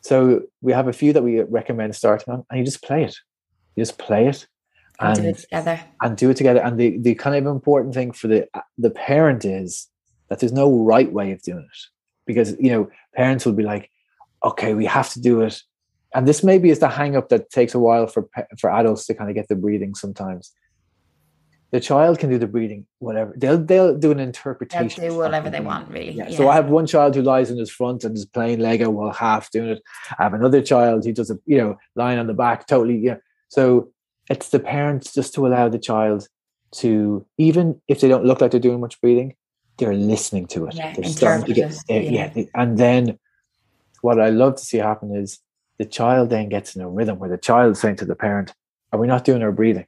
so we have a few that we recommend starting on, and you just play it. You just play it, and, and do it together. And do it together. And the the kind of important thing for the the parent is that there's no right way of doing it, because you know parents will be like, okay, we have to do it, and this maybe is the hang up that takes a while for for adults to kind of get the breathing sometimes the child can do the breathing, whatever. They'll they'll do an interpretation. They'll do whatever they want, really. Yeah. yeah. So I have one child who lies in his front and is playing Lego while half doing it. I have another child who does a you know lying on the back, totally. Yeah. So it's the parents just to allow the child to even if they don't look like they're doing much breathing, they're listening to it. Yeah, they're starting to get yeah. yeah. And then what I love to see happen is the child then gets in a rhythm where the child is saying to the parent, "Are we not doing our breathing?"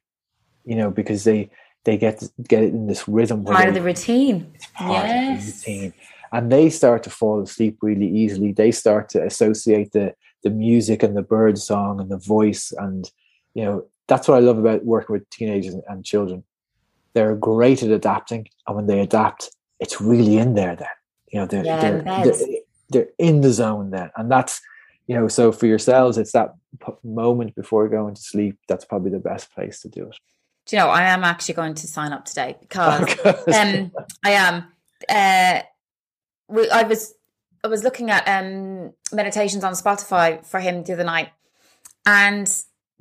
You know, because they they get get it in this rhythm. Part of the routine. It's part yes. of the routine. And they start to fall asleep really easily. They start to associate the the music and the bird song and the voice. And you know, that's what I love about working with teenagers and children. They're great at adapting. And when they adapt, it's really in there then. You know, they're, yeah, they're, they're, they're in the zone then. And that's you know, so for yourselves, it's that moment before going to sleep. That's probably the best place to do it. Do you know, I am actually going to sign up today because [LAUGHS] um, I am. Uh, we, I was I was looking at um, meditations on Spotify for him the other night, and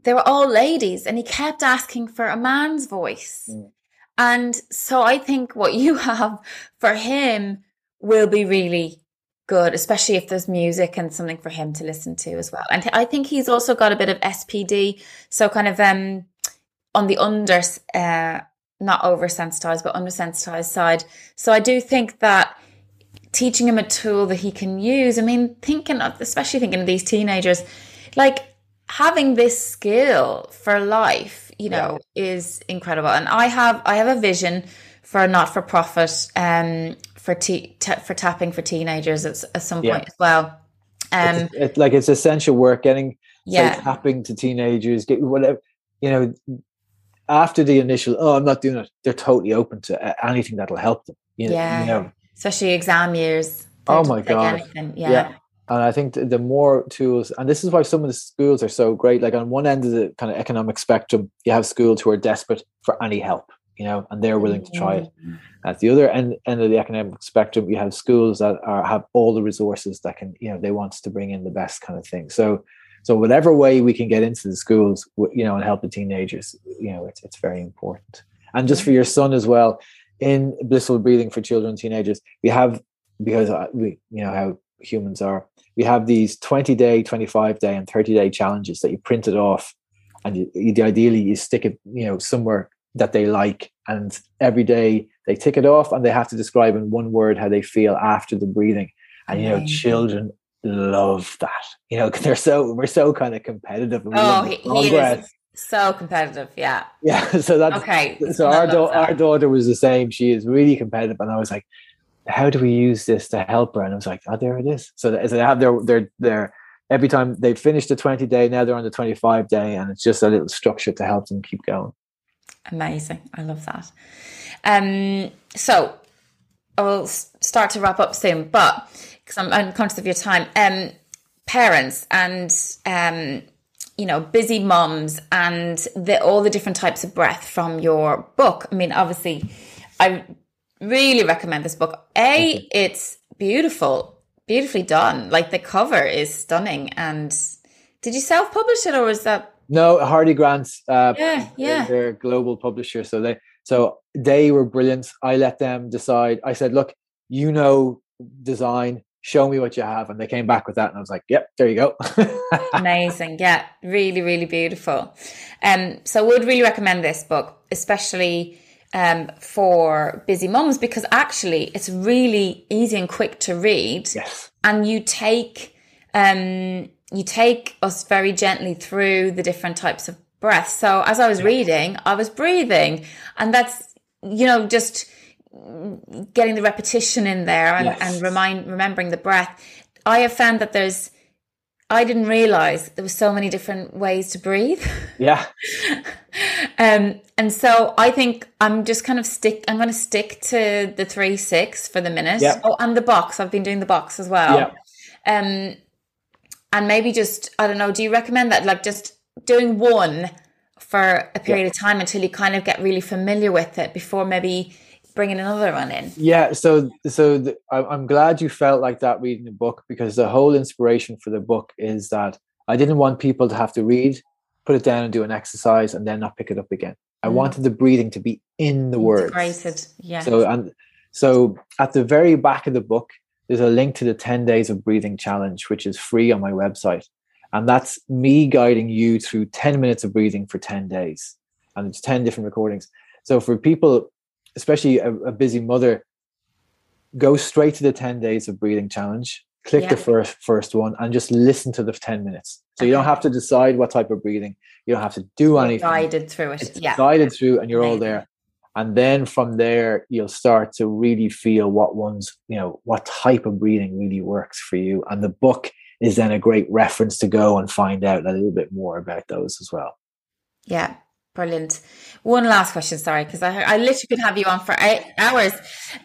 they were all ladies, and he kept asking for a man's voice. Mm. And so I think what you [LAUGHS] have for him will be really good, especially if there's music and something for him to listen to as well. And I think he's also got a bit of SPD, so kind of um on the under, uh, not oversensitized, but undersensitized side. So I do think that teaching him a tool that he can use. I mean, thinking of, especially thinking of these teenagers, like having this skill for life, you know, yeah. is incredible. And I have, I have a vision for a not for profit, um, for t- t- for tapping for teenagers at, at some point yeah. as well. Um, it's, it's, like it's essential work getting, yeah, tapping to teenagers, get whatever, you know, after the initial, oh, I'm not doing it, they're totally open to anything that'll help them. You know, yeah. You know. Especially exam years. Oh my God. Yeah. yeah. And I think the more tools, and this is why some of the schools are so great. Like on one end of the kind of economic spectrum, you have schools who are desperate for any help, you know, and they're willing to try it. Mm-hmm. At the other end, end of the economic spectrum, you have schools that are have all the resources that can, you know, they want to bring in the best kind of thing. So so whatever way we can get into the schools, you know, and help the teenagers, you know, it's it's very important. And just for your son as well, in blissful breathing for children and teenagers, we have because uh, we you know how humans are. We have these 20 day, 25 day, and 30 day challenges that you print it off, and you, you, ideally you stick it, you know, somewhere that they like, and every day they tick it off, and they have to describe in one word how they feel after the breathing. And you know, children love that. You know, they're so we're so kind of competitive. oh, he, he is so competitive. Yeah. Yeah. [LAUGHS] So that's okay. So our da- our daughter was the same. She is really competitive, and I was like, "How do we use this to help her?" And I was like, "Oh, there it is." So, they have their their their every time they finish the 20 day, now they're on the 25 day, and it's just a little structure to help them keep going. Amazing. I love that. Um, so I will start to wrap up soon, but because I'm, I'm, conscious of your time, um, parents and um, you know busy moms and the, all the different types of breath from your book. I mean, obviously, I really recommend this book. A, it's beautiful, beautifully done. Like the cover is stunning. And did you self publish it or was that? No, Hardie Grants. Uh, yeah, yeah. They're, global publisher, so they so they were brilliant. I let them decide. I said, "Look, you know design. Show me what you have." And they came back with that, and I was like, "Yep, there you go." [LAUGHS] Amazing, yeah, really, really beautiful. Um, so I would really recommend this book, especially um, for busy moms because actually it's really easy and quick to read. Yes. And you take um, you take us very gently through the different types of breath. So as I was reading, I was breathing, and that's you know just getting the repetition in there and, yes. and remind remembering the breath. I have found that there's I didn't realize there were so many different ways to breathe. [LAUGHS] Yeah. um, and so I think I'm just kind of stick. I'm going to stick to the three six for the minute. Yeah. Oh, and the box. I've been doing the box as well. Yeah. Um, and maybe just I don't know. Do you recommend that? Like just doing one for a period yeah. of time until you kind of get really familiar with it before maybe bringing another one in. Yeah, so so the, I'm glad you felt like that reading the book because the whole inspiration for the book is that I didn't want people to have to read, put it down, and do an exercise, and then not pick it up again. I mm. wanted the breathing to be in the words. Integrated, yeah. So and so at the very back of the book, there's a link to the 10 days of breathing challenge, which is free on my website. And that's me guiding you through 10 minutes of breathing for 10 days. And it's 10 different recordings. So for people especially a, a, busy mother, go straight to the 10 days of breathing challenge, click yeah. the first first one and just listen to the 10 minutes. So okay. you don't have to decide what type of breathing, you don't have to do anything. Guided through it. It's yeah. Guided through and you're all there. And then from there, you'll start to really feel what one's, you know, what type of breathing really works for you. And the book is then a great reference to go and find out a little bit more about those as well. Yeah, Brilliant. One last question, sorry, because I, I literally could have you on for eight hours.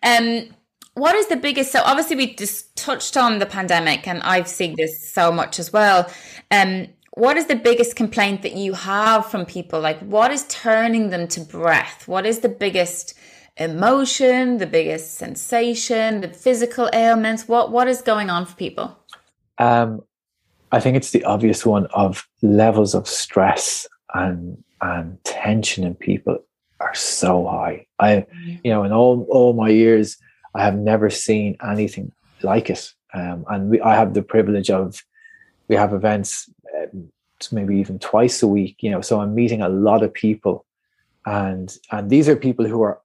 Um, what is the biggest? So obviously we just touched on the pandemic, and I've seen this so much as well. Um, what is the biggest complaint that you have from people? Like, what is turning them to breath? What is the biggest emotion, the biggest sensation, the physical ailments? What what is going on for people? Um, I think it's the obvious one of levels of stress and and tension in people are so high. I, you know, in all all my years, I have never seen anything like it. Um, and we, I have the privilege of we have events um, maybe even twice a week. You know, so I'm meeting a lot of people, and and these are people who are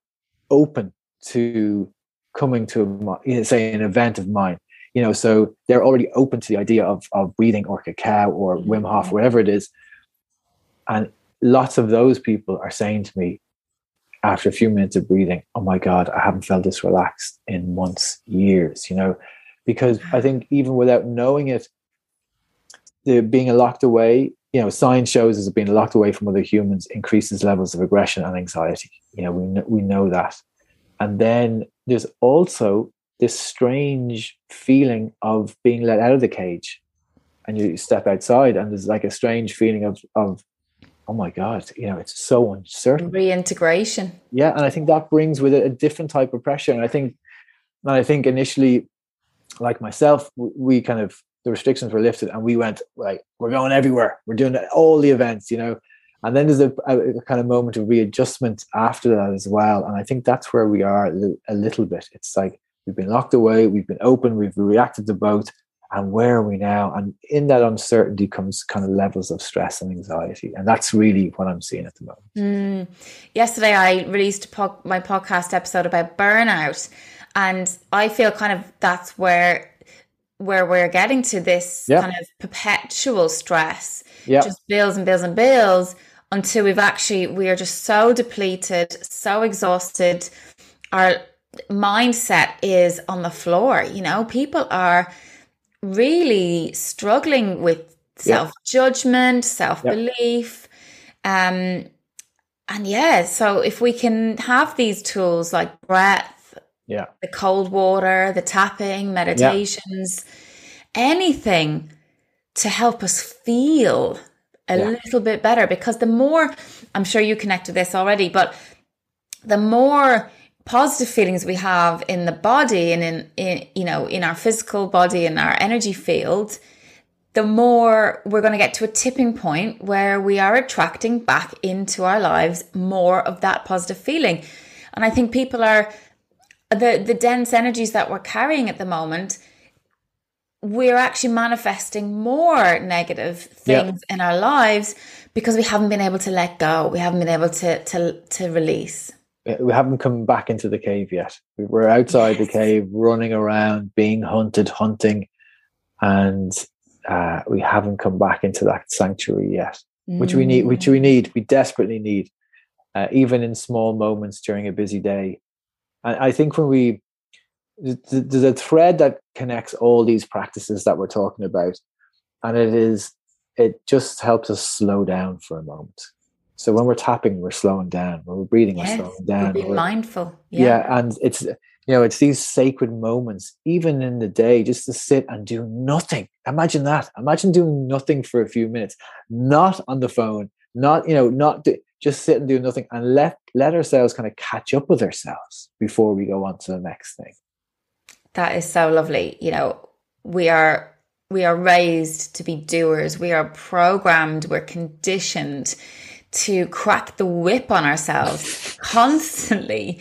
open to coming to say an event of mine. You know, so they're already open to the idea of of breathing or cacao or Wim Hof, whatever it is. And lots of those people are saying to me after a few minutes of breathing, oh my God, I haven't felt this relaxed in months, years, you know, because I think even without knowing it, the being locked away, you know, science shows us being locked away from other humans increases levels of aggression and anxiety. You know, we know, we know that. And then there's also this strange feeling of being let out of the cage and you step outside and there's like a strange feeling of of oh my god you know it's so uncertain. Reintegration. Yeah and i think that brings with it a different type of pressure and i think and i think initially like myself we kind of the restrictions were lifted and we went like we're going everywhere. We're doing all the events you know? And then there's a, a, kind of moment of readjustment after that as well and i think that's where we are a, a little bit. It's like we've been locked away we've been open we've reacted to both and where are we now? And in that uncertainty comes kind of levels of stress and anxiety. And that's really what I'm seeing at the moment. Mm. Yesterday, I released po- my podcast episode about burnout. And I feel kind of that's where where we're getting to this yep. kind of perpetual stress. Yep. Just bills and bills and bills until we've actually we are just so depleted, so exhausted. Our mindset is on the floor, you know, people are really struggling with self judgment, self belief. Um, and yeah, so if we can have these tools like breath, yeah, the cold water, the tapping, meditations, anything to help us feel a Yeah. little bit better, because the more I'm sure you connect to this already, but the more positive feelings we have in the body and in, in you know in our physical body and our energy field the more we're going to get to a tipping point where we are attracting back into our lives more of that positive feeling. And i think people are the the dense energies that we're carrying at the moment we're actually manifesting more negative Yeah. things in our lives because we haven't been able to let go. We haven't been able to to to release we haven't come back into the cave yet. We're outside the cave, running around, being hunted, hunting, and uh, we haven't come back into that sanctuary yet, which we need. Which we need. We desperately need, uh, even in small moments during a busy day. And I think when we th- th- there's a thread that connects all these practices that we're talking about, and it is it just helps us slow down for a moment. So when we're tapping, we're slowing down. When we're breathing, Yes, we're slowing down. We're- mindful yeah. and it's you know it's these sacred moments even in the day just to sit and do nothing imagine that imagine doing nothing for a few minutes not on the phone not you know not do, just sit and do nothing and let let ourselves kind of catch up with ourselves before we go on to the next thing That is so lovely. You know, we are we are raised to be doers. We are programmed, we're conditioned to crack the whip on ourselves [LAUGHS] constantly.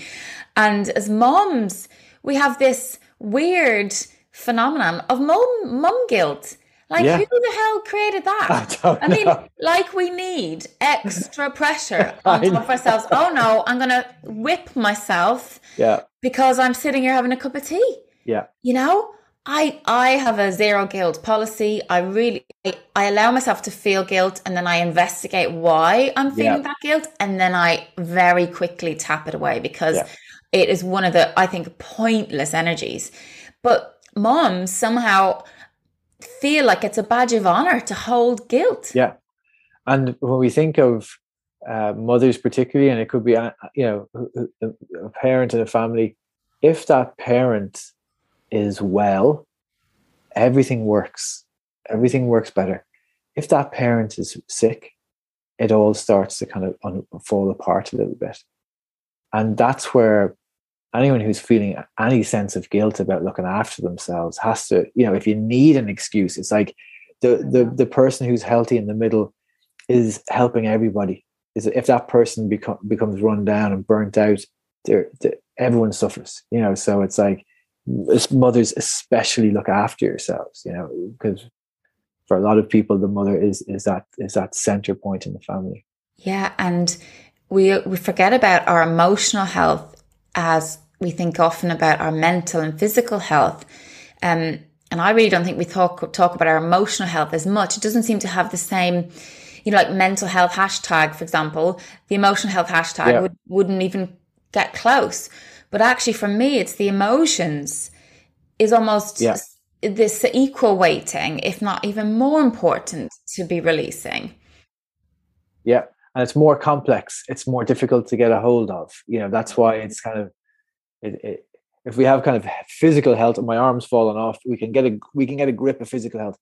And as moms, we have this weird phenomenon of mom mom guilt. Like Yeah. who the hell created that? [LAUGHS] I don't I mean, know. like we need extra pressure [LAUGHS] on top of ourselves. Oh no, I'm gonna whip myself yeah because I'm sitting here having a cup of tea yeah you know i i have a zero guilt policy i really I, I allow myself to feel guilt and then i investigate why i'm feeling Yeah. that guilt and then i very quickly tap it away because Yeah. it is one of the i think pointless energies but moms somehow feel like it's a badge of honor to hold guilt yeah and when we think of uh, mothers particularly and it could be uh, you know a, parent in a family if that parent is well everything works. Everything works better. If that parent is sick it all starts to kind of fall apart a little bit. And that's where anyone who's feeling any sense of guilt about looking after themselves has to you know if you need an excuse it's like the the, mm-hmm. the person who's healthy in the middle is helping everybody. Is if that person become, becomes run down and burnt out they're, they everyone suffers you know? So it's like as mothers especially look after yourselves you know because for a lot of people the mother is is that is that center point in the family Yeah, and we we forget about our emotional health as we think often about our mental and physical health. Um, and I really don't think we talk talk about our emotional health as much. It doesn't seem to have the same, you know, like mental health hashtag, for example. The emotional health hashtag Yeah. would, wouldn't even get close. But actually, for me, it's the emotions is almost Yeah. this equal weighting, if not even more important, to be releasing. yeah and it's more complex. It's more difficult to get a hold of. You know that's why it's kind of it, it, if we have kind of physical health and my arms falling off we can get a we can get a grip of physical health.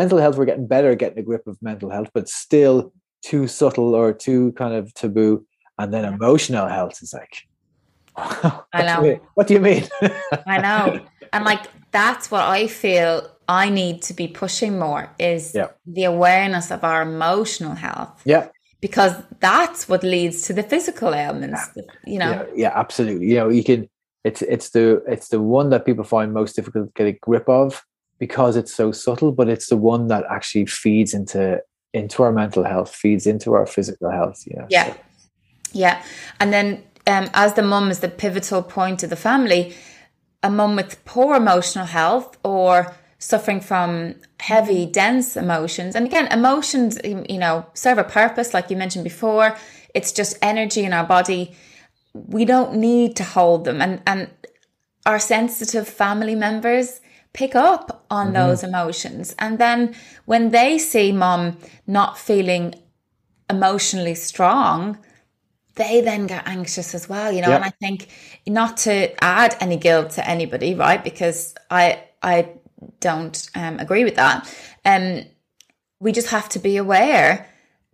Mental health we're getting better at getting a grip of mental health but still too subtle or too kind of taboo. And then emotional health is like you know. what do you mean I know. And like that's what I feel I need to be pushing more is Yeah. the awareness of our emotional health yeah because that's what leads to the physical ailments, you know. yeah, yeah absolutely you know you can it's it's the it's the one that people find most difficult to get a grip of because it's so subtle but it's the one that actually feeds into into our mental health feeds into our physical health you know Yeah. so, Yeah. And then um, as the mum is the pivotal point of the family, a mum with poor emotional health or suffering from heavy, dense emotions. And again, emotions, you know, serve a purpose, like you mentioned before. It's just energy in our body. We don't need to hold them. And and our sensitive family members, pick up on those emotions. And then when they see mom not feeling emotionally strong, they then get anxious as well, you know. Yeah. And I think not to add any guilt to anybody, right? Because I I don't um, agree with that. Um, we just have to be aware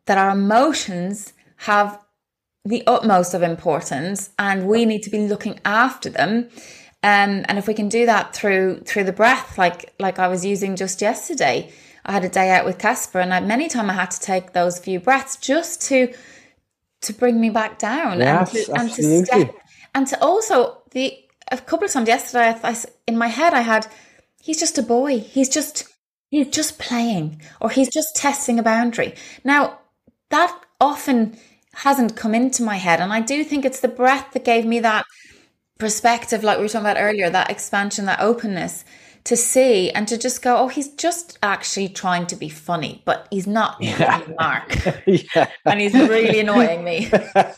that our emotions have the utmost of importance, and we need to be looking after them. Um, and if we can do that through through the breath, like like I was using just yesterday, I had a day out with Casper, and I, many time I had to take those few breaths just to to bring me back down Yes, and to, and to step and to also the a couple of times yesterday I, I in my head I had he's just a boy. He's just he's just playing or he's just testing a boundary. Now that often hasn't come into my head and I do think it's the breath that gave me that perspective like we were talking about earlier that expansion that openness to see and to just go oh he's just actually trying to be funny but he's not Yeah. mark [LAUGHS] yeah. and he's really annoying me [LAUGHS]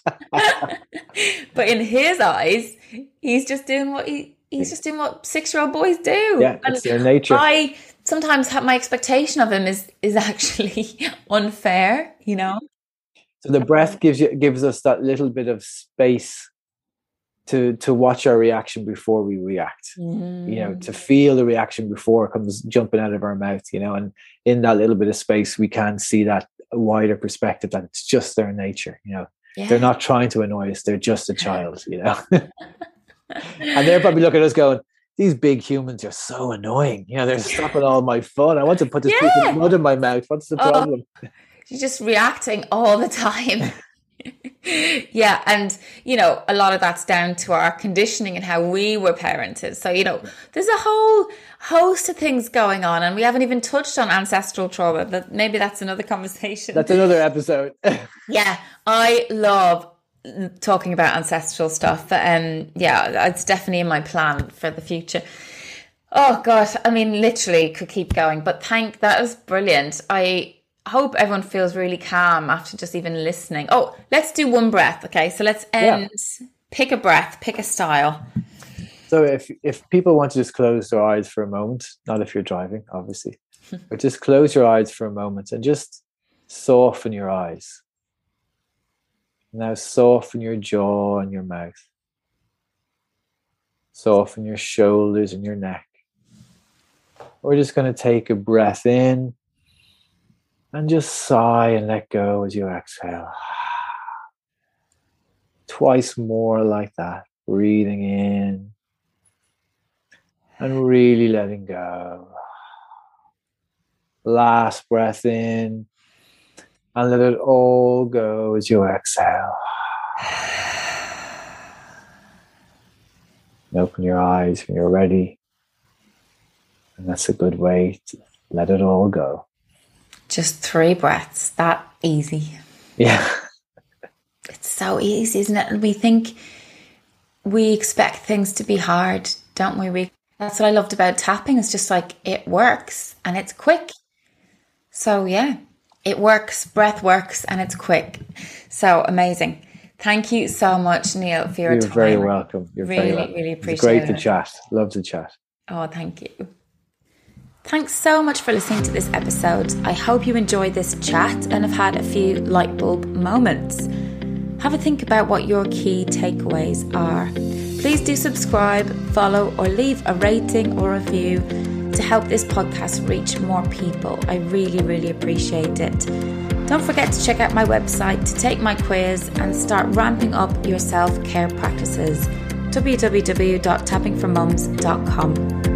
but in his eyes, he's just doing what he he's just doing what six year old boys do. Yeah, and it's their nature. I sometimes have my expectation of him is is actually [LAUGHS] unfair, you know? So the breath um, gives you gives us that little bit of space to to watch our reaction before we react. You know, to mm. feel the reaction before it comes jumping out of our mouth. You know, and in that little bit of space, we can see that wider perspective that it's just their nature. You know, Yeah. they're not trying to annoy us; they're just a [LAUGHS] child. You know, [LAUGHS] and they're probably looking at us going. These big humans are so annoying. You know, they're [LAUGHS] stopping all my fun. I want to put this piece of mud in my mouth. What's the Oh. you're just reacting all the time. [LAUGHS] yeah, and you know, a lot of that's down to our conditioning and how we were parented. So, you know, there's a whole host of things going on, and we haven't even touched on ancestral trauma, but maybe that's another conversation. That's another episode. [LAUGHS] Yeah, I love talking about ancestral stuff. Um, yeah, it's definitely in my plan for the future. Oh God, I mean, literally could keep going, but thank that was brilliant. I hope everyone feels really calm after just even listening. Oh, let's do one breath, okay? So let's end. Pick a breath, pick a style. So if if people want to just close their eyes for a moment, not if you're driving, obviously, [LAUGHS] but just close your eyes for a moment and just soften your eyes. Now soften your jaw and your mouth. Soften your shoulders and your neck. We're just going to take a breath in and just sigh and let go as you exhale. [SIGHS] Twice more like that. Breathing in and really letting go. Last breath in and let it all go as you exhale. And [SIGHS] open your eyes when you're ready. And that's a good way to let it all go. Just three breaths, that easy. Yeah. It's so easy, isn't it? And we think we expect things to be hard, don't we? we? That's what I loved about tapping. It's just like it works and it's quick. So yeah, it works, breath works, and it's quick. So amazing. Thank you so much, Niall, for your You're time. very welcome. You're very Really, welcome. really appreciate it. great to it. chat. Love to chat. Oh, thank you. Thanks so much for listening to this episode. I hope you enjoyed this chat and have had a few light bulb moments. Have a think about what your key takeaways are. Please do subscribe, follow, or leave a rating or review to help this podcast reach more people. I really, really appreciate it. Don't forget to check out my website to take my quiz and start ramping up your self care practices. www.tappingformums.com.